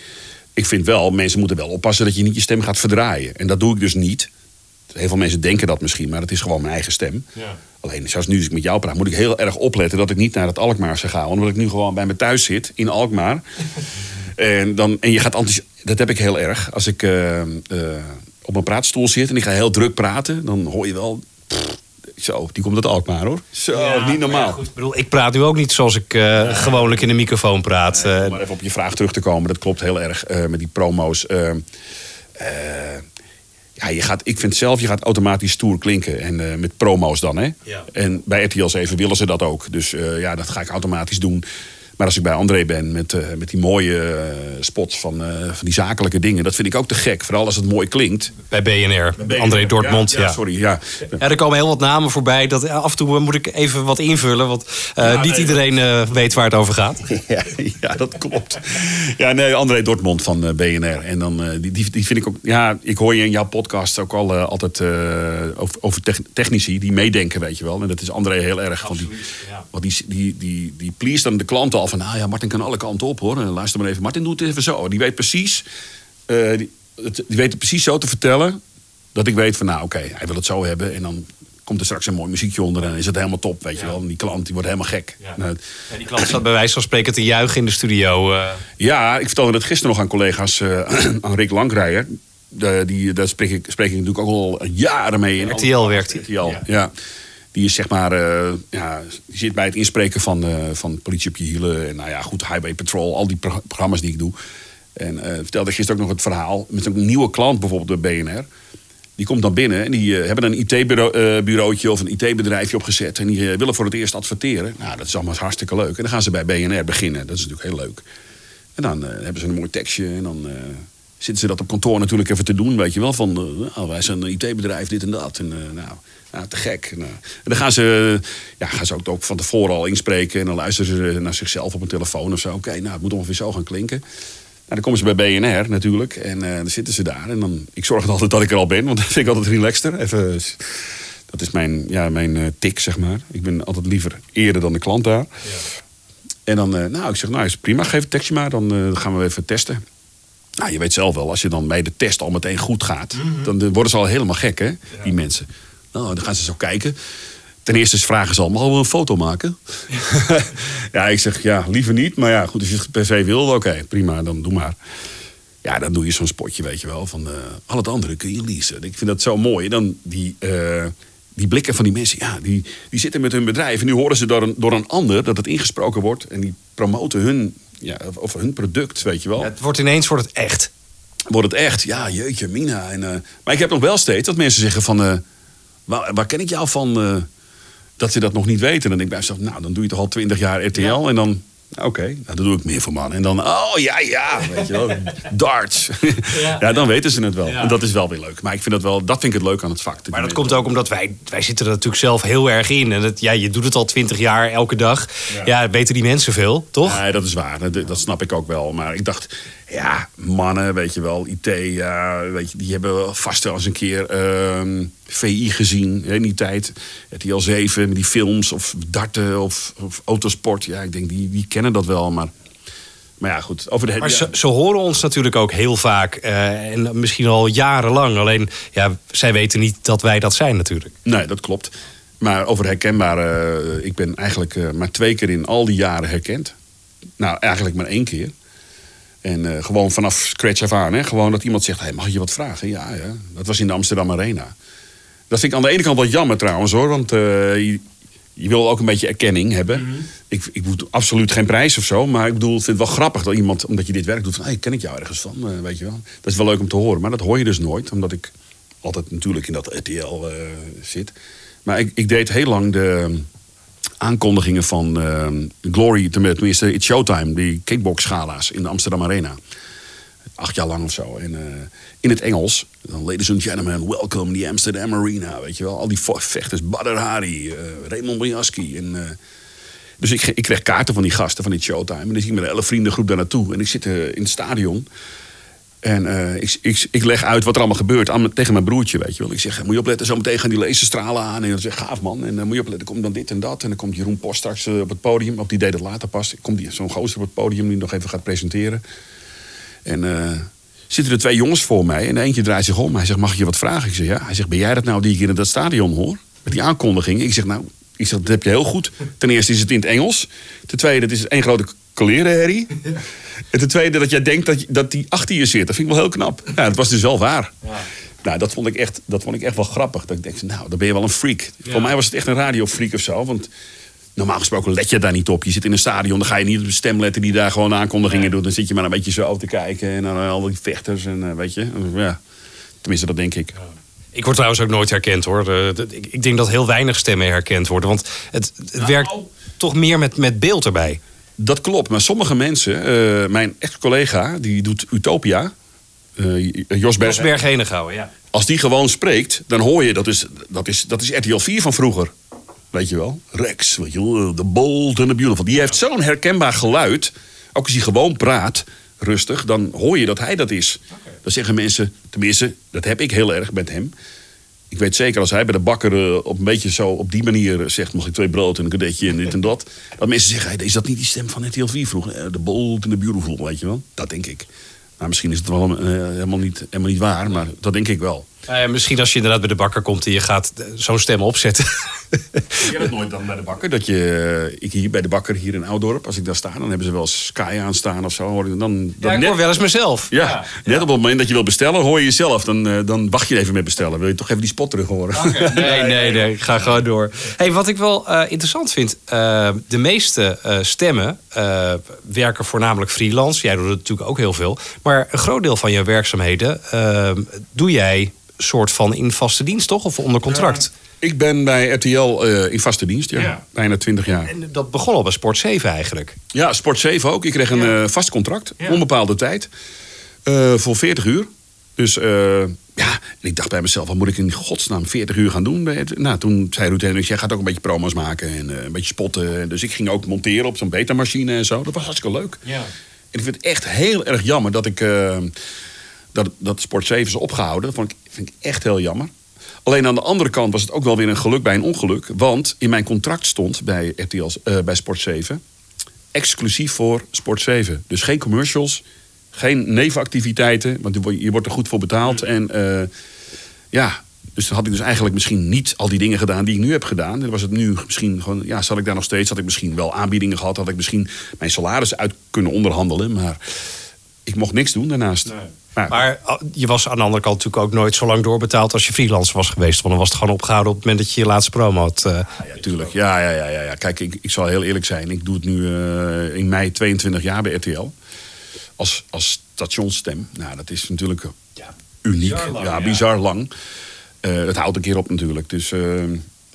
ik vind wel, mensen moeten wel oppassen dat je niet je stem gaat verdraaien. En dat doe ik dus niet. Heel veel mensen denken dat misschien, maar het is gewoon mijn eigen stem. Alleen, zoals nu als ik met jou praat, moet ik heel erg opletten dat ik niet naar het Alkmaarse ga. Omdat ik nu gewoon bij me thuis zit in Alkmaar. <laughs> en, dan, en je gaat enthousi- Dat heb ik heel erg. Als ik eh, eh, op mijn praatstoel zit en ik ga heel druk praten, dan hoor je wel. pff, zo, die komt uit Alkmaar hoor. Zo, niet normaal. Goed, ik, bedoel, ik praat nu ook niet zoals ik eh, gewoonlijk in de microfoon praat. Om maar even op je vraag terug te komen, dat klopt heel erg met die promo's. Eh, ja, je gaat, ik vind zelf, je gaat automatisch stoer klinken. En eh, met promo's dan, hè? Ja. En bij RTL 7 willen ze dat ook. Dus eh, ja, dat ga ik automatisch doen. Maar als ik bij André ben met, eh, met die mooie eh, spots van, eh, van die zakelijke dingen, dat vind ik ook te gek. Vooral als het mooi klinkt. bij BNR, André Dortmund. Ja, Ja, ja, sorry. Ja. Ja, er komen heel wat namen voorbij. Dat, af en toe moet ik even wat invullen. Want eh, niet nee, iedereen eh, weet waar het over gaat. <laughs> Ja, ja, dat klopt. Ja, nee, André Dortmund van BNR. En dan, eh, die, die, die vind ik ook... Ja, ik hoor je in jouw podcast ook al altijd eh, over, over tech- technici die meedenken, weet je wel. En dat is André heel erg. Want die, ja. want die, die, die, die please dan de klant al van... Nou ja, Martin kan alle kanten op, hoor. En luister maar even. Martin, doe het even zo. Die weet precies... eh, die, het, die weet het precies zo te vertellen... dat ik weet van, nou oké, hij wil het zo hebben. En dan komt er straks een mooi muziekje onder... en dan is het helemaal top, weet je wel. En die klant die wordt helemaal gek. Ja. Nou, Ja, die klant zat bij wijze van spreken te juichen in de studio. eh. Ja, ik vertelde dat gisteren nog aan collega's, eh, <clears throat> aan Rick Langrijer. De, die, daar spreek ik, spreek ik natuurlijk ook al jaren mee. in RTL werkt hij. RTL, Ja. Die is zeg maar, eh, ja, die zit bij het inspreken van, eh, van politie op je hielen. En nou ja, goed, Highway Patrol, al die pro- programma's die ik doe. En eh, vertelde gisteren ook nog het verhaal met een nieuwe klant, bijvoorbeeld de BNR. Die komt dan binnen en die hebben een IT-bureautje of een IT-bedrijfje opgezet. En die willen voor het eerst adverteren. Nou, dat is allemaal hartstikke leuk. En dan gaan ze bij BNR beginnen. Dat is natuurlijk heel leuk. En dan hebben ze een mooi tekstje en dan zitten ze dat op kantoor natuurlijk even te doen, weet je wel. Van, eh, nou, wij zijn een IT-bedrijf, dit en dat. En eh, nou, nou, te gek. Nou, en dan gaan ze, ja, gaan ze ook, ook van tevoren al inspreken en dan luisteren ze naar zichzelf op een telefoon of zo. Oké, nou, het moet ongeveer zo gaan klinken. Nou, dan komen ze bij BNR natuurlijk en eh, dan zitten ze daar. En dan, ik zorg altijd dat ik er al ben, want <laughs> dat vind ik altijd relaxter. Even, dat is mijn, ja, mijn eh, tik, zeg maar. Ik ben altijd liever eerder dan de klant daar. En dan, eh, nou, ik zeg, nou, is prima, geef het tekstje maar, dan eh, gaan we even testen. Nou, je weet zelf wel, als je dan bij de test al meteen goed gaat, dan eh, worden ze al helemaal gek, hè, die mensen. Nou, dan gaan ze zo kijken. Ten eerste vragen ze al, mogen we een foto maken? <laughs> ja, ik zeg, ja, liever niet. Maar ja, goed, als je het per se wil, oké, prima, dan doe maar. Ja, dan doe je zo'n spotje, weet je wel, van eh, al het andere kun je leasen. Ik vind dat zo mooi. Dan die, eh, die blikken van die mensen, ja, die, die zitten met hun bedrijf. En nu horen ze door een, door een ander dat het ingesproken wordt. En die promoten hun, ja, of hun product, weet je wel. Het wordt ineens wordt het echt. Wordt het echt, ja, jeetje, Mina. En, eh, maar ik heb nog wel steeds dat mensen zeggen van... eh, waar, waar ken ik jou van? eh, dat ze dat nog niet weten. En dan denk ik bij mezelf, nou, dan doe je toch al twintig jaar RTL. En dan, oké, nou, dan doe ik meer voor man. En dan, oh, ja, ja, weet je wel. Darts. Ja. dan weten ze het wel. Ja. En dat is wel weer leuk. Maar ik vind dat wel, dat vind ik het leuk aan het vak. Maar dat komt ook omdat wij, wij zitten er natuurlijk zelf heel erg in. En het, ja, je doet het al twintig jaar, elke dag. Ja. weten die mensen veel, toch? Nee, dat is waar. Dat, dat snap ik ook wel. Maar ik dacht, ja, mannen, weet je wel, IT, ja, weet je, die hebben vast wel eens een keer ehm, VI gezien in die tijd. RTL 7, met die films of darten of, of autosport. Ja, ik denk, die, die kennen dat wel. Maar, maar ja, goed. Over de, Maar ja, ze, ze horen ons natuurlijk ook heel vaak. eh, en misschien al jarenlang. Alleen, ja, zij weten niet dat wij dat zijn natuurlijk. Nee, dat klopt. Maar over herkenbaar, eh, ik ben eigenlijk eh, maar twee keer in al die jaren herkend. Nou, eigenlijk maar één keer. En eh, gewoon vanaf scratch af aan. Hè? Gewoon dat iemand zegt, hey, mag ik je wat vragen? Ja, ja, dat was in de Amsterdam Arena. Dat vind ik aan de ene kant wel jammer trouwens hoor. Want eh, je, je wil ook een beetje erkenning hebben. ik, ik moet absoluut geen prijs of zo. Maar ik bedoel, ik vind het wel grappig dat iemand, omdat je dit werk doet... van, hey, ken ik jou ergens van, eh, weet je wel. Dat is wel leuk om te horen. Maar dat hoor je dus nooit. Omdat ik altijd natuurlijk in dat RTL zit. Maar ik, ik deed heel lang de aankondigingen van eh, Glory, tenminste It's Showtime, die kickbox-gala's in de Amsterdam Arena. Acht jaar lang of zo. En, eh, in het Engels. Dan, ladies and gentlemen, welcome the Amsterdam Arena. Weet je wel, al die vechters. Badr Hari, eh, Raymond Bojaski. En, dus ik, ik kreeg kaarten van die gasten van die Showtime. En dan ging ik met een hele vriendengroep daar naartoe. En ik zit in het stadion. En eh, ik, ik, ik leg uit wat er allemaal gebeurt tegen mijn broertje, weet je wel. Ik zeg, moet je opletten, zometeen gaan die laserstralen aan. En dan zeg gaaf man. En dan moet je opletten, komt dan dit en dat. En dan komt Jeroen Post straks eh, op het podium. Of die deed het later pas. Komt zo'n gozer op het podium die nog even gaat presenteren. En eh, zitten er twee jongens voor mij. En eentje draait zich om. Hij zegt, mag ik je wat vragen? Ik zeg, ja. Hij zegt, ben jij dat nou die ik in dat stadion hoor? Met die aankondiging. Ik zeg, nou, ik zeg, dat heb je heel goed. Ten eerste is het in het Engels. Ten tweede, het is één grote klerenherrie. En ten tweede, dat jij denkt dat, dat die achter je zit. Dat vind ik wel heel knap. Ja, dat was dus wel waar. Nou, dat vond, ik echt, dat vond ik echt wel grappig. Dat ik denk, nou, dan ben je wel een freak. Voor mij was het echt een radiofreak of zo. Want normaal gesproken let je daar niet op. Je zit in een stadion, dan ga je niet op de stem letten die daar gewoon aankondigingen doet. Dan zit je maar een beetje zo te kijken. En dan al die vechters en eh, weet je. Ja. Tenminste, dat denk ik. Ik word trouwens ook nooit herkend hoor. Ik, denk dat heel weinig stemmen herkend worden. Want het, het werkt toch meer met, met beeld erbij. Dat klopt, maar sommige mensen... eh, mijn ex-collega, die doet Utopia... eh, Jos Berg, Henegouwen, ja. Als die gewoon spreekt, dan hoor je... Dat is, dat is, dat is RTL 4 van vroeger. Weet je wel? Rex, weet je wel? The Bold and the Beautiful. Die heeft zo'n herkenbaar geluid. Ook als hij gewoon praat, rustig... dan hoor je dat hij dat is. Dan zeggen mensen... Tenminste, dat heb ik heel erg met hem... Ik weet zeker, als hij bij de bakker eh, op een beetje zo op die manier eh, zegt... mag ik twee brood en een kadetje en dit en dat... <laughs> dat mensen zeggen, is dat niet die stem van RTL 4 vroeger? Eh, The bold and the beautiful, weet je wel? Dat denk ik. Nou, misschien is het wel helemaal, niet, helemaal niet waar, maar dat denk ik wel. Nou ja, misschien als je inderdaad bij de bakker komt en je gaat eh, zo'n stem opzetten. Ik heb het nooit dan bij de bakker. Dat je, eh, ik hier bij de bakker hier in Oudorp, als ik daar sta... dan hebben ze wel Sky aanstaan of zo. hoor ik Dan, dan Ja, ik net- hoor wel eens mezelf. Ja, net op het moment dat je wil bestellen, hoor je jezelf. Dan, eh, dan wacht je even met bestellen. Wil je toch even die spot terug horen? <laughs> Nee, nee, nee. Ik ga gewoon door. Hey, wat ik wel eh, interessant vind. eh, de meeste eh, stemmen eh, werken voornamelijk freelance. Jij doet het natuurlijk ook heel veel. Maar een groot deel van je werkzaamheden eh, doe jij soort van in vaste dienst, toch? Of onder contract? Ik ben bij RTL eh, in vaste dienst, ja. Ja. Bijna 20 jaar. En dat begon al bij Sport 7 eigenlijk. Ja, Sport 7 ook. Ik kreeg een eh, vast contract, Ja. onbepaalde tijd, eh, voor 40 uur. Dus eh, ja, en ik dacht bij mezelf, wat moet ik in godsnaam 40 uur gaan doen? Bij het- Nou, toen zei Ruud Hendricks, jij gaat ook een beetje promo's maken en eh, een beetje spotten. Dus ik ging ook monteren op zo'n betamachine en zo. Dat was hartstikke leuk. Ja. En ik vind het echt heel erg jammer dat ik eh, dat, dat Sport 7 is opgehouden. Dat vond ik, vind ik echt heel jammer. Alleen aan de andere kant was het ook wel weer een geluk bij een ongeluk. Want in mijn contract stond bij, RTL, eh, bij Sport 7 exclusief voor Sport 7. Dus geen commercials, geen nevenactiviteiten, want je wordt- er goed voor betaald. En eh, ja, dus dan had ik dus eigenlijk misschien niet al die dingen gedaan die ik nu heb gedaan. Dan was het nu misschien gewoon, ja, zat ik daar nog steeds, had ik misschien wel aanbiedingen gehad, had ik misschien mijn salaris uit kunnen onderhandelen, maar ik mocht niks doen daarnaast. Maar, Maar ah, je was aan de andere kant natuurlijk ook nooit zo lang doorbetaald als je freelance was geweest. Want dan was het gewoon opgehouden op het moment dat je je laatste promo had. eh. Ja, tuurlijk. Ja, ja, ja, ja, ja. Kijk, ik, ik zal heel eerlijk zijn. Ik doe het nu eh, in mei 22 jaar bij RTL. Als, als stationsstem. Nou, dat is natuurlijk uniek. bizar lang, ja, ja. bizar lang. Eh, het houdt een keer op natuurlijk. Dus, eh,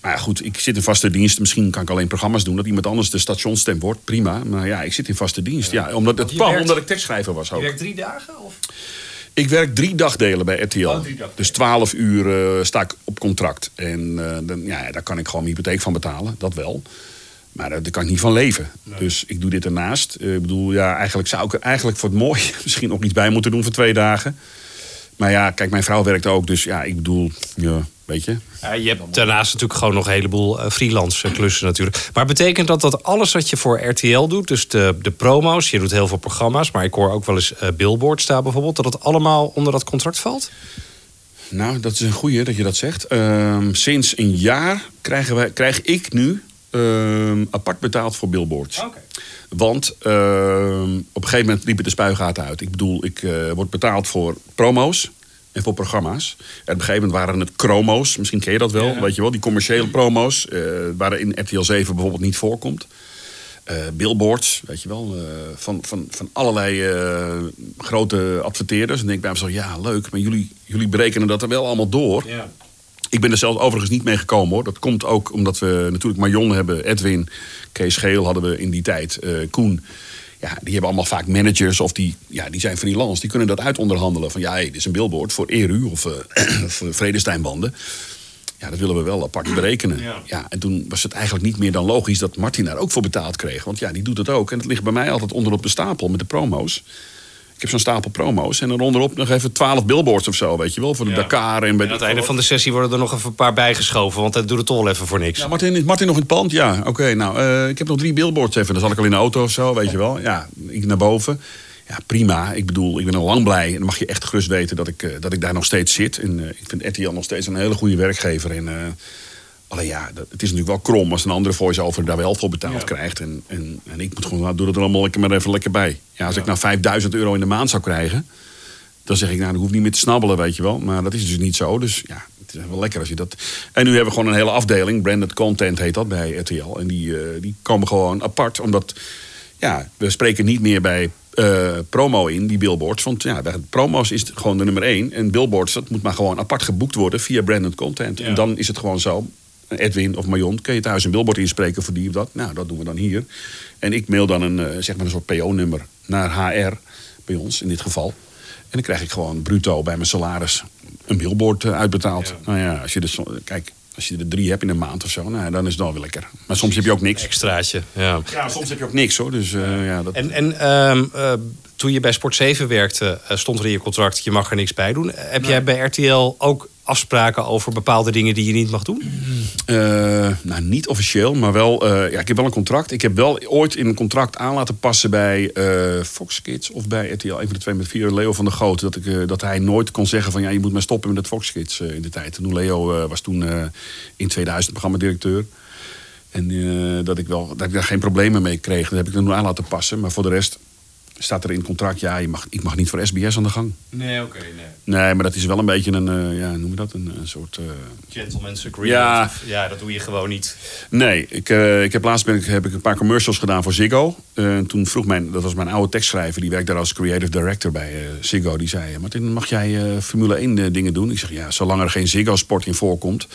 maar ja, goed, ik zit in vaste dienst. Misschien kan ik alleen programma's doen. Dat iemand anders de stationsstem wordt. Prima. Maar ja, ik zit in vaste dienst. Ja, omdat het je kwam werkt- omdat ik tekstschrijver was ook. drie dagen? Of? Ik werk drie dagdelen bij RTL. Oh, dus 12 uur eh, sta ik op contract. En eh, dan, ja, daar kan ik gewoon mijn hypotheek van betalen. Dat wel. Maar daar, daar kan ik niet van leven. Dus ik doe dit ernaast. Eh, ik bedoel, ja, eigenlijk zou ik er eigenlijk voor het mooie <laughs> misschien nog iets bij moeten doen voor twee dagen. Maar ja, kijk, mijn vrouw werkt ook. Dus ja, ik bedoel, ja, weet je. Ja, je hebt daarnaast natuurlijk gewoon nog een heleboel eh, freelance eh, klussen natuurlijk. Maar betekent dat dat alles wat je voor RTL doet, dus de, de promo's, je doet heel veel programma's, maar ik hoor ook wel eens eh, Billboard staan bijvoorbeeld, dat het allemaal onder dat contract valt? Nou, dat is een goeie dat je dat zegt. Ehm, sinds een jaar krijgen wij, krijg ik nu ehm, apart betaald voor billboards. Want ehm, op een gegeven moment liepen de spuigaten uit. Ik bedoel, ik word betaald voor promo's en voor programma's. En op een gegeven moment waren het chromo's. Misschien ken je dat wel, weet je wel. Die commerciële promo's, eh waar in RTL 7 bijvoorbeeld niet voorkomt. Eh, billboards, weet je wel, eh, van, van, van allerlei grote adverteerders. En denk ik bij mezelf, ja, leuk, maar jullie, jullie berekenen dat er wel allemaal door. Ik ben er zelfs overigens niet mee gekomen hoor. Dat komt ook omdat we natuurlijk Marion hebben, Edwin, Kees Geel hadden we in die tijd, Koen. Ja, die hebben allemaal vaak managers of die, ja, die zijn freelance. Die kunnen dat uitonderhandelen. Van ja, hey, dit is een billboard voor ERU of, <clears throat> of Vredesteinbanden. Ja, dat willen we wel apart berekenen. Ja. en toen was het eigenlijk niet meer dan logisch dat Martin daar ook voor betaald kreeg. Want ja, die doet het ook. En dat ligt bij mij altijd onderop de stapel met de promo's. Ik heb zo'n stapel promo's. En dan onderop nog even twaalf billboards of zo, weet je wel. Voor de Dakar en bij aan het einde van de sessie worden er nog even een paar bijgeschoven. Want dat doet het toch wel even voor niks. Ja, Martin, is Martin nog in het pand? Ja, oké. nou, eh, ik heb nog drie billboards even. Dan zal ik al in de auto of zo, weet je wel. Ja, ik naar boven. Ja, prima. Ik bedoel, ik ben al lang blij. En dan mag je echt gerust weten dat ik, eh, dat ik daar nog steeds zit. En eh, ik vind RTL nog steeds een hele goede werkgever. En, alleen ja, dat, het is natuurlijk wel krom als een andere voice-over daar wel voor betaald krijgt. En, en, en ik moet gewoon, nou, doe het er allemaal lekker maar even lekker bij. Ja, als ik nou 5000 euro in de maand zou krijgen... dan zeg ik, nou, dan hoef ik niet meer te snabbelen, weet je wel. Maar dat is dus niet zo. Dus ja, het is wel lekker als je dat... En nu hebben we gewoon een hele afdeling. Branded Content heet dat bij RTL. En die, eh, die komen gewoon apart, omdat... Ja, we spreken niet meer bij eh, promo in, die billboards. Want ja, bij promo's is het gewoon de nummer één. En billboards, dat moet maar gewoon apart geboekt worden via branded content. En dan is het gewoon zo. Edwin of Marion, kun je thuis een billboard inspreken voor die of dat? Nou, dat doen we dan hier. En ik mail dan een, eh, zeg maar een soort PO-nummer naar HR, bij ons in dit geval. En dan krijg ik gewoon bruto bij mijn salaris een billboard eh, uitbetaald. Nou ja, als je, dus, kijk, als je er drie hebt in een maand of zo, nou, dan is het wel weer lekker. Maar soms heb je ook niks. Extraatje, ja. Ja, soms heb je ook niks hoor. Dus eh, ja, dat... En, en ehm, eh, toen je bij Sport 7 werkte, stond er in je contract... je mag er niks bij doen. Heb jij bij RTL ook afspraken over bepaalde dingen die je niet mag doen? Eh, nou, niet officieel, maar wel. eh, ja, ik heb wel een contract. Ik heb wel ooit in een contract aan laten passen bij eh, Fox Kids of bij RTL. Een van de twee met vier, Leo van der Goot. Dat, ik, dat hij nooit kon zeggen van ja, je moet maar stoppen met dat Fox Kids in de tijd. Toen Leo was toen in 2000 programmadirecteur. En dat, ik wel, dat ik daar geen problemen mee kreeg. Dat heb ik er aan laten passen. Maar voor de rest staat er in het contract, ja, je mag, ik mag niet voor SBS aan de gang. Nee, oké, nee. Nee, maar dat is wel een beetje een, eh, ja, noem je dat? Een, een soort. eh, Gentleman's agreement. Ja. Ja, dat doe je gewoon niet. Nee, ik, eh, ik heb laatst ben ik, heb ik een paar commercials gedaan voor Ziggo. En toen vroeg mijn, dat was mijn oude tekstschrijver, die werkt daar als creative director bij Ziggo. Die zei, Martin, mag jij Formule 1 eh, dingen doen? Ik zeg, ja, zolang er geen Ziggo-sport in voorkomt,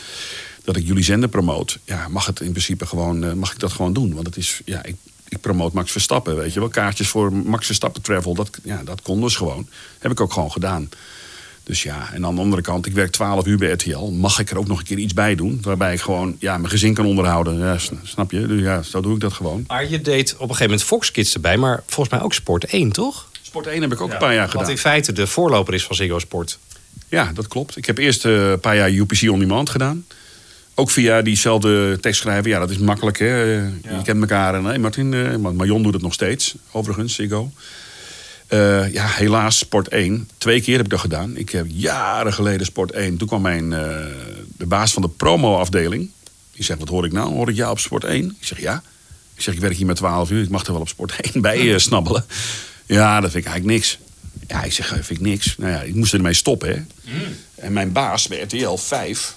dat ik jullie zender promoot, ja, mag het in principe gewoon, mag ik dat gewoon doen. Want het is, ja, ik, ik promoot Max Verstappen, weet je wel. Kaartjes voor Max Verstappen Travel, dat, ja, dat kon dus gewoon. Heb ik ook gewoon gedaan. Dus ja, en aan de andere kant, ik werk 12 uur bij RTL. Mag ik er ook nog een keer iets bij doen? Waarbij ik gewoon ja, mijn gezin kan onderhouden. Ja, sn- snap je? Dus ja, zo doe ik dat gewoon. Maar je deed op een gegeven moment Fox Kids erbij, maar volgens mij ook Sport 1, toch? Sport 1 heb ik ook een paar jaar Wat gedaan. in feite de voorloper is van Ziggo Sport. Ja, dat klopt. Ik heb eerst eh, een paar jaar UPC On Demand gedaan. Ook via diezelfde tekstschrijver. Ja, dat is makkelijk. Hè? Eh, Je kent elkaar. En, Martin, eh, maar Marion doet het nog steeds. Overigens, Ziggo. Eh, ja, helaas Sport 1. Twee keer heb ik dat gedaan. Ik heb jaren geleden Sport 1. Toen kwam mijn, de baas van de promo-afdeling. Die zegt, wat hoor ik nou? Hoor ik jou op Sport 1? Ik zeg, ja. Ik zeg, ik werk hier met 12 uur. Ik mag er wel op Sport 1 <laughs> bij snabbelen. Ja, dat vind ik eigenlijk niks. Ja, ik zeg, eh, vind ik niks. Nou ja, ik moest ermee stoppen, hè. En mijn baas bij RTL 5,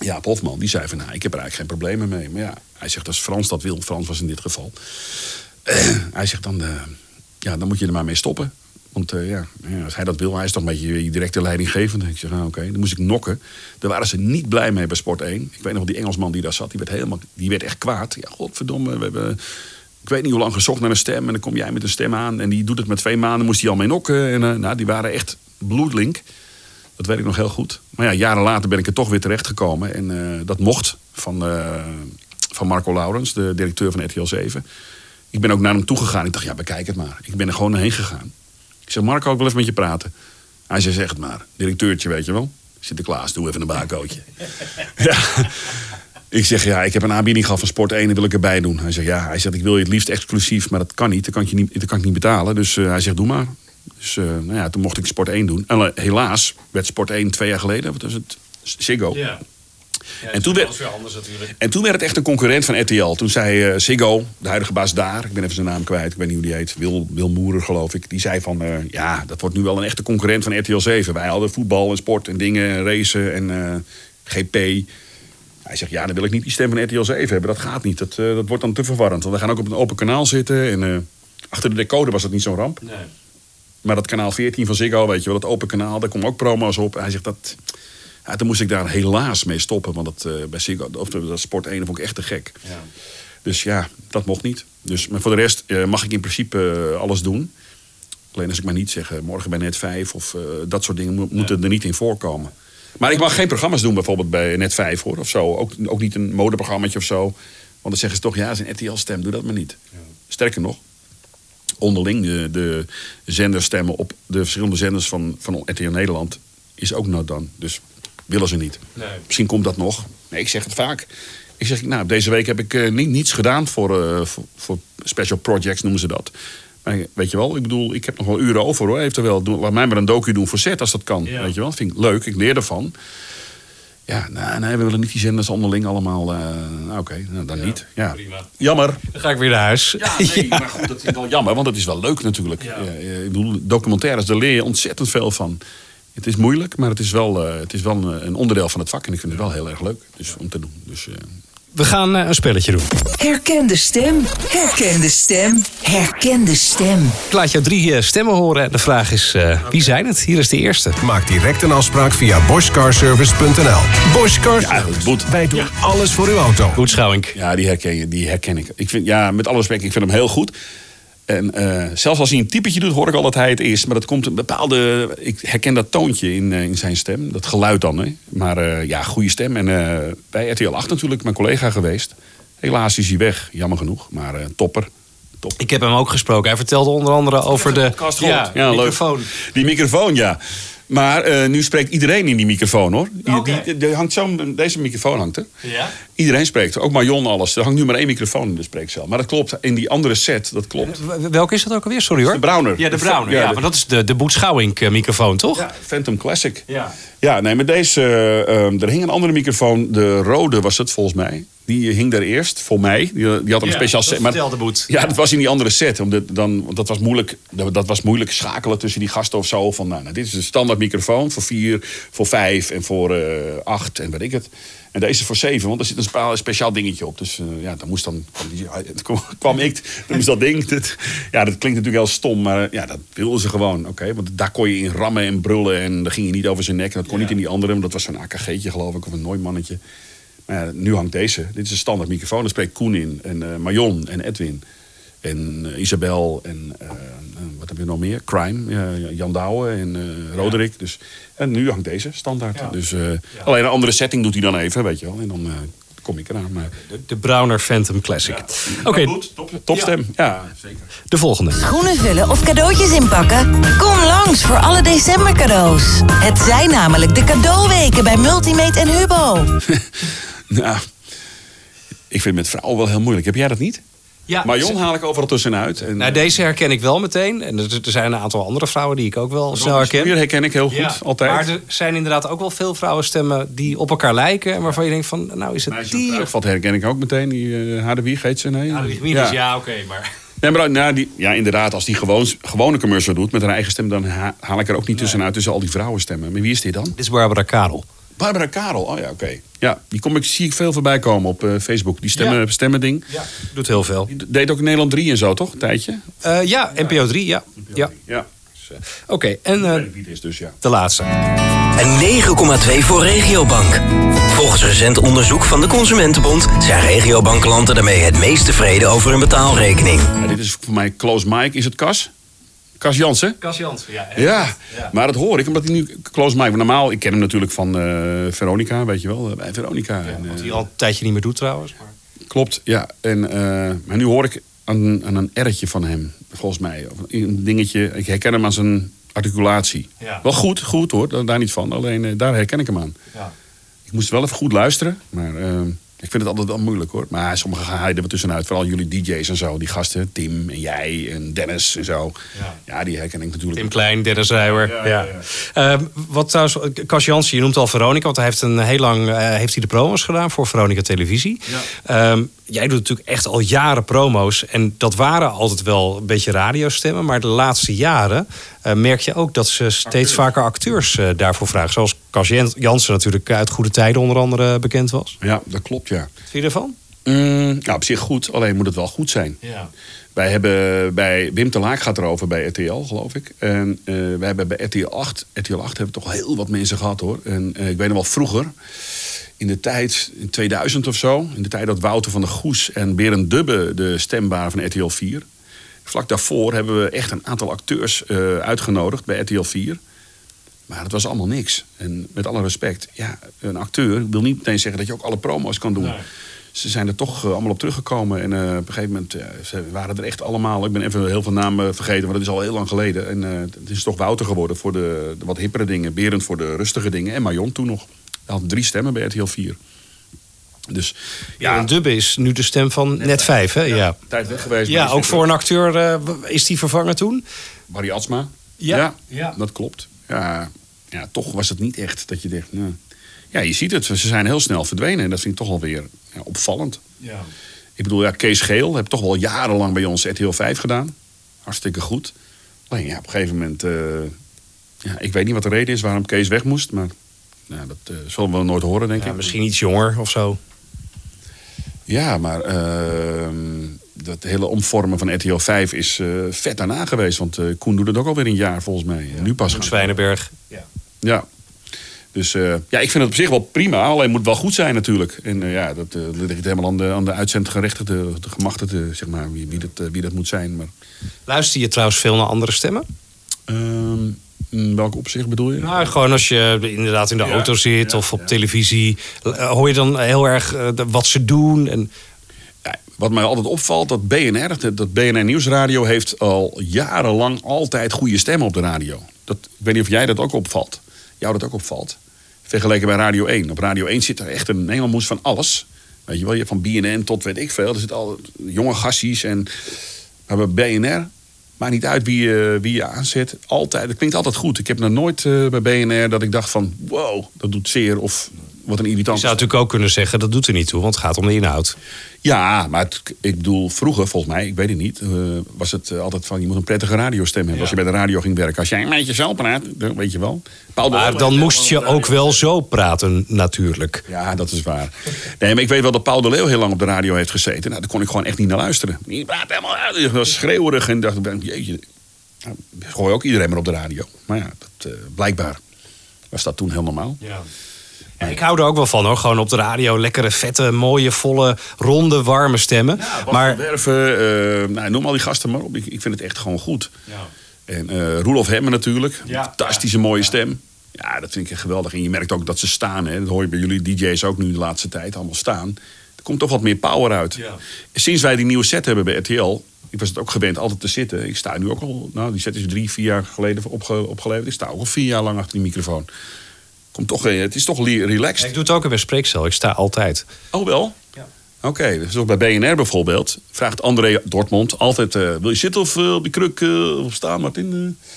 Jaap Hofman, die zei van... Nou, ik heb er eigenlijk geen problemen mee. Maar ja, hij zegt als Frans dat wil... Frans was in dit geval. <clears throat> hij zegt dan... eh, ja, dan moet je er maar mee stoppen. Want eh, ja, ja, als hij dat wil, hij is toch een beetje je directe leidinggevende. Ik zeg, nou oké, dan moest ik nokken. Daar waren ze niet blij mee bij Sport 1. Ik weet nog, die Engelsman die daar zat, die werd, helemaal, die werd echt kwaad. Ja, godverdomme, we hebben... Ik weet niet hoe lang gezocht naar een stem. En dan kom jij met een stem aan. En die doet het met twee maanden, moest hij al mee nokken. En eh, nou, die waren echt bloedlink. Dat weet ik nog heel goed. Maar ja, jaren later ben ik er toch weer terecht gekomen. En eh, dat mocht van, eh, van Marco Laurens, de directeur van RTL 7. Ik ben ook naar hem toegegaan. Ik dacht, ja, bekijk het maar. Ik ben er gewoon heen gegaan. Ik zeg, Marco, ik wil even met je praten. Hij zei, zeg het maar. Directeurtje, weet je wel. Sinterklaas, doe even een bakootje. <laughs> ja. Ik zeg, ja, ik heb een aanbieding gehad van Sport 1 en wil ik erbij doen. Hij zegt, ja, hij zegt, ik wil je het liefst exclusief, maar dat kan niet. Dat kan ik, je niet, dat kan ik niet betalen. Dus eh, hij zegt, doe maar. Dus eh, nou ja, toen mocht ik Sport 1 doen. En eh, helaas werd Sport 1 twee jaar geleden, wat was het? Ziggo. Ja. En toen werd- anders natuurlijk. En toen werd het echt een concurrent van RTL. Toen zei eh Ziggo, de huidige baas daar, ik ben even zijn naam kwijt, ik weet niet hoe die heet, Wil, Wil Moerer geloof ik. Die zei van, eh, ja, dat wordt nu wel een echte concurrent van RTL 7. Wij hadden voetbal en sport en dingen, en racen en eh, GP. Hij zegt, ja, dan wil ik niet die stem van RTL 7 hebben. Dat gaat niet, dat, eh, dat wordt dan te verwarrend. Want we gaan ook op een open kanaal zitten. En eh, achter de decoder was dat niet zo'n ramp. Nee. Maar dat kanaal 14 van Ziggo, weet je wel, dat open kanaal, daar komen ook promo's op. Hij zegt dat. Ja, toen moest ik daar helaas mee stoppen. Want dat, eh, bij Ziggo, of dat Sport 1 vond ik echt te gek. Dus ja, dat mocht niet. Dus, maar voor de rest eh, mag ik in principe eh, alles doen. Alleen als ik maar niet zeg, eh, morgen bij Net 5 of eh, dat soort dingen mo- moeten er niet in voorkomen. Maar ik mag geen programma's doen bijvoorbeeld bij Net 5 hoor, of zo. Ook, ook niet een modeprogrammaatje of zo. Want dan zeggen ze toch, ja, is een RTL-stem, doe dat maar niet. Sterker nog, onderling de, de zenderstemmen op de verschillende zenders van, van RTL Nederland is ook not done. Dus willen ze niet. Misschien komt dat nog. Nee, ik zeg het vaak. Ik zeg, nou, deze week heb ik eh, niet, niets gedaan voor, eh, voor, voor special projects, noemen ze dat. Maar weet je wel, ik bedoel, ik heb nog wel uren over hoor. Eventueel, doe- laat mij maar een docu doen voor set als dat kan. Weet je wel, vind ik leuk, ik leer ervan. Ja, nou, nee, we willen niet die zenders onderling allemaal. eh, nou, Oké, nou, dan niet. Ja. Jammer. Dan ga ik weer naar huis. Ja, <laughs> nee, maar goed, dat is wel jammer, want het is wel leuk natuurlijk. Ja. eh, ik bedoel, documentaires, daar leer je ontzettend veel van. Het is moeilijk, maar het is wel, eh, het is wel een, een onderdeel van het vak. En ik vind het wel heel erg leuk dus, om te doen. Dus, eh, We gaan eh, een spelletje doen. Herken de stem, herken de stem, herken de stem. Ik laat jou drie eh, stemmen horen. En de vraag is, eh, wie zijn het? Hier is de eerste. Maak direct een afspraak via boschcarservice.nl. Bosch Car Ja. Wij doen alles voor uw auto. Goed Schouwink. ja, die herken, je, die herken ik. ik vind, ja, met alle respect, ik vind hem heel goed. En eh, zelfs als hij een typetje doet, hoor ik al dat hij het is. Maar dat komt een bepaalde. Ik herken dat toontje in, eh, in zijn stem. Dat geluid dan. Hè. Maar eh, ja, goede stem. En bij RTL 8 natuurlijk, mijn collega geweest. Helaas is hij weg, jammer genoeg. Maar topper. Topper. Ik heb hem ook gesproken. Hij vertelde onder andere over de. Ja, leuk. microfoon. Die microfoon, ja. Maar eh, nu spreekt iedereen in die microfoon, hoor. Die, die, die hangt zo, deze microfoon hangt er. Ja? Iedereen spreekt, ook Marion, alles. Er hangt nu maar één microfoon in de spreekcel. Maar dat klopt, in die andere set, dat klopt. W- Welke is dat ook alweer? Sorry hoor. De Browner. Ja, de Browner. Ja, Ja, de- maar dat is de, de Boet Schouwink eh, microfoon, toch? Ja, Phantom Classic. Ja. Ja, nee, met deze... eh, ehm, er hing een andere microfoon, de rode was het volgens mij. Die hing daar eerst, voor mij. Die, die had een speciaal set. maar-. Ja, dat was in die andere set. Omdat dan, want dat, was moeilijk, dat, was moeilijk schakelen tussen die gasten of zo. Van, nou, nou, dit is de standaard microfoon voor vier, voor vijf en voor eh, acht en weet ik het. En deze voor zeven, want er zit een speciaal dingetje op. Dus eh, ja, dan moest dan, kwam, kwam, ik, dan moest dat ding. <laughs> Dat, ja, dat klinkt natuurlijk heel stom, maar ja, dat wilden ze gewoon. Oké, want daar kon je in rammen en brullen en dan ging je niet over zijn nek. En dat kon niet in die andere, want dat was zo'n AKG'tje geloof ik, of een Nooimannetje. Maar ja, nu hangt deze. Dit is een standaard microfoon. Daar spreekt Koen in. En eh, Marion en Edwin. En eh, Isabel. En eh, eh, wat heb je nog meer? Crime. ja, Jan Douwe en Roderick. Dus, en nu hangt deze standaard. Dus, Alleen een andere setting doet hij dan even, weet je wel. En dan kom ik eraan. Maar, De, de Browner Phantom Classic. Oké, top, topstem. Ja, zeker. de volgende. Schoenen vullen of cadeautjes inpakken? Kom langs voor alle december cadeaus. Het zijn namelijk de cadeauweken bij Multimate en Hubo. <laughs> Nou, ik vind het met vrouwen wel heel moeilijk. Heb jij dat niet? Ja, Marion haal ik overal tussenuit. En, Nou, deze herken ik wel meteen. En er, er zijn een aantal andere vrouwen die ik ook wel snel herken. Hier herken ik heel goed, Ja, altijd. Maar er zijn inderdaad ook wel veel vrouwenstemmen die op elkaar lijken. En waarvan je denkt van, nou is het Meisje die... op Wat herken ik ook meteen. Die uh, Hadewig heet ze, nee? Ja, de Wiegmieris, ja, oké, maar... Nee, maar nou, die, ja, inderdaad, als die gewoon, gewone commercial doet met haar eigen stem, dan ha- haal ik er ook niet tussenuit tussen al die vrouwenstemmen. Maar wie is dit dan? Dit is Barbara Karel. Barbara Karel. Oh ja, oké. Ja, die kom ik, zie ik veel voorbij komen op eh, Facebook. Die stemmen, Ja. stemmen ding. Ja, doet heel veel. Die deed ook in Nederland 3 en zo, toch? Een tijdje. Eh, ja, NPO 3, ja. ja. Ja. Oké, en eh, is dus, ja. de laatste. Een 9,2 voor Regiobank. Volgens recent onderzoek van de Consumentenbond zijn Regiobankklanten daarmee het meest tevreden over hun betaalrekening. ja. Dit is voor mij Close Mike. Is het Cas? Cas Jansen? Cas Jansen, ja. Ja, maar dat hoor ik omdat hij nu Close. Want normaal, ik ken hem natuurlijk van eh, Veronica, weet je wel. eh, Bij Veronica. en, Wat eh, hij al een tijdje niet meer doet trouwens. Maar... Klopt, ja. En, maar nu hoor ik aan, aan een R'tje van hem, volgens mij. Of Een dingetje, ik herken hem aan zijn articulatie. Ja. Wel goed, goed hoor, daar, niet van. Alleen daar herken ik hem aan. Ja. Ik moest wel even goed luisteren, maar ik vind het altijd wel moeilijk hoor. Maar sommigen gaan er tussenuit, vooral jullie DJ's en zo. Die gasten, Tim en jij en Dennis en zo. Ja, die herken ik natuurlijk. Tim Klein, Dennis Rijwer. Ja, ja, Ehm, wat trouwens, Cas Jansen, je noemt al Veronica, want hij heeft een heel lang eh, heeft hij de promos gedaan voor Veronica Televisie. Ehm, jij doet natuurlijk echt al jaren promo's. En dat waren altijd wel een beetje radiostemmen. Maar de laatste jaren merk je ook dat ze steeds vaker acteurs eh, daarvoor vragen. Zoals Cas Jan- Jansen natuurlijk uit goede tijden onder andere bekend was. Ja, dat klopt ja. Wat vind je ervan? Mm, nou, op zich goed, alleen moet het wel goed zijn. Ja. Wij hebben bij Wim de Laak gaat erover bij RTL, geloof ik. En eh wij hebben bij RTL 8, RTL 8 hebben toch heel wat mensen gehad hoor. En eh, ik weet nog wel vroeger, in de tijd, in 2000 of zo, in de tijd dat Wouter van der Goes en Berend Dubbe de stem waren van RTL 4. Vlak daarvoor hebben we echt een aantal acteurs eh, uitgenodigd bij RTL 4. Maar dat was allemaal niks. En met alle respect, ja, een acteur wil niet meteen zeggen dat je ook alle promo's kan doen. Ze zijn er toch eh, allemaal op teruggekomen. En eh, op een gegeven moment ze waren er echt allemaal. Ik ben even heel veel namen vergeten, maar dat is al heel lang geleden. En het is toch Wouter geworden voor de, de wat hippere dingen. Berend voor de rustige dingen. En Marion toen nog. Hij had drie stemmen bij RTL 4. Dus Ja, en Dubbe is nu de stem van Net 5, hè? Ja, ja. tijd weg geweest. die ook voor een acteur eh, is die vervangen toen? Barry Atsma. Ja. Ja, dat klopt. Ja, ja, toch was het niet echt dat je dacht... Nou, ja, je ziet het. Ze zijn heel snel verdwenen. En dat vind ik toch alweer ja, opvallend. Ja. Ik bedoel, ja, Kees Geel heb toch wel jarenlang bij ons RTL 5 gedaan. Hartstikke goed. Alleen ja, op een gegeven moment... eh, ja, ik weet niet wat de reden is waarom Kees weg moest. Maar ja, dat eh, zullen we nooit horen, denk Ja, ik. misschien iets jonger of zo. Ja, maar ehm, dat hele omvormen van RTL 5 is eh, vet daarna geweest. Want eh, Koen doet het ook alweer een jaar volgens mij. nu pas. Zwijnenberg. Ja. Dus eh, ja, ik vind het op zich wel prima. Alleen het moet wel goed zijn natuurlijk. En ja, dat eh, ligt helemaal aan de, aan de uitzendgerechtigde, de gemachtigde, zeg maar, wie, wie, dat, wie dat moet zijn. Maar, Luister je trouwens veel naar andere stemmen? ehm, in welk opzicht bedoel je? Nou, gewoon als je inderdaad in de Ja, auto zit ja, of op ja. televisie. eh, Hoor je dan heel erg eh, wat ze doen? En, Ja, wat mij altijd opvalt, dat BNR, dat- BNR Nieuwsradio heeft al jarenlang altijd goede stemmen op de radio. Dat, ik weet niet of jij dat ook opvalt. Jou dat ook opvalt. Vergeleken bij Radio 1. Op Radio 1 zit er echt een mengelmoes van alles. Weet je wel, je hebt van BNN tot weet ik veel. Er zitten al jonge gassies en... Maar bij BNR, maakt niet uit wie je, wie je aanzet. Altijd, het klinkt altijd goed. Ik heb nog nooit eh, bij BNR dat ik dacht van... Wow, dat doet zeer of wat een je irritant. zou natuurlijk ook kunnen zeggen, dat doet er niet toe, want het gaat om de inhoud. Ja, maar het- ik bedoel, vroeger volgens mij, ik weet het niet, eh, was het eh, altijd van je moet een prettige radiostem hebben als je bij de radio ging werken. Als jij een beetje zo praat, dan weet je wel. Paul Maar dan moest je ook wel zo praten, natuurlijk. Ja, dat is waar. Nee, maar ik weet wel dat Paul de Leeuw heel lang op de radio heeft gezeten. Nou, daar kon ik gewoon echt niet naar luisteren. Die praat helemaal uit. Dat was schreeuwerig en dacht ik, jeetje. Nou, gooi ook iedereen maar op de radio. Maar ja, dat, eh, blijkbaar was dat toen heel normaal. Ja. Ik hou er ook wel van hoor. Gewoon op de radio lekkere, vette, mooie, volle, ronde, warme stemmen. Maar maar Werven, eh, nou, noem al die gasten maar op. Ik, ik vind het echt gewoon goed. En eh Roelof Hemmen natuurlijk. Ja. Fantastische mooie stem. Ja, dat vind ik geweldig. En je merkt ook dat ze staan. Hè. Dat hoor je bij jullie DJ's ook nu de laatste tijd. Allemaal staan. Er komt toch wat meer power uit. Ja. Sinds wij die nieuwe set hebben bij RTL... Ik was het ook gewend altijd te zitten. Ik sta nu ook al... Nou, die set is drie, vier jaar geleden opge, opgeleverd. Ik sta ook al vier jaar lang achter die microfoon. Komt toch, het is toch relaxed. ik doe het ook in mijn spreekcel. Ik sta altijd. Oh wel? Oké, dus ook bij BNR bijvoorbeeld vraagt André Dortmund altijd... eh, wil je zitten of eh, op die kruk eh, of staan, Martin? Eh,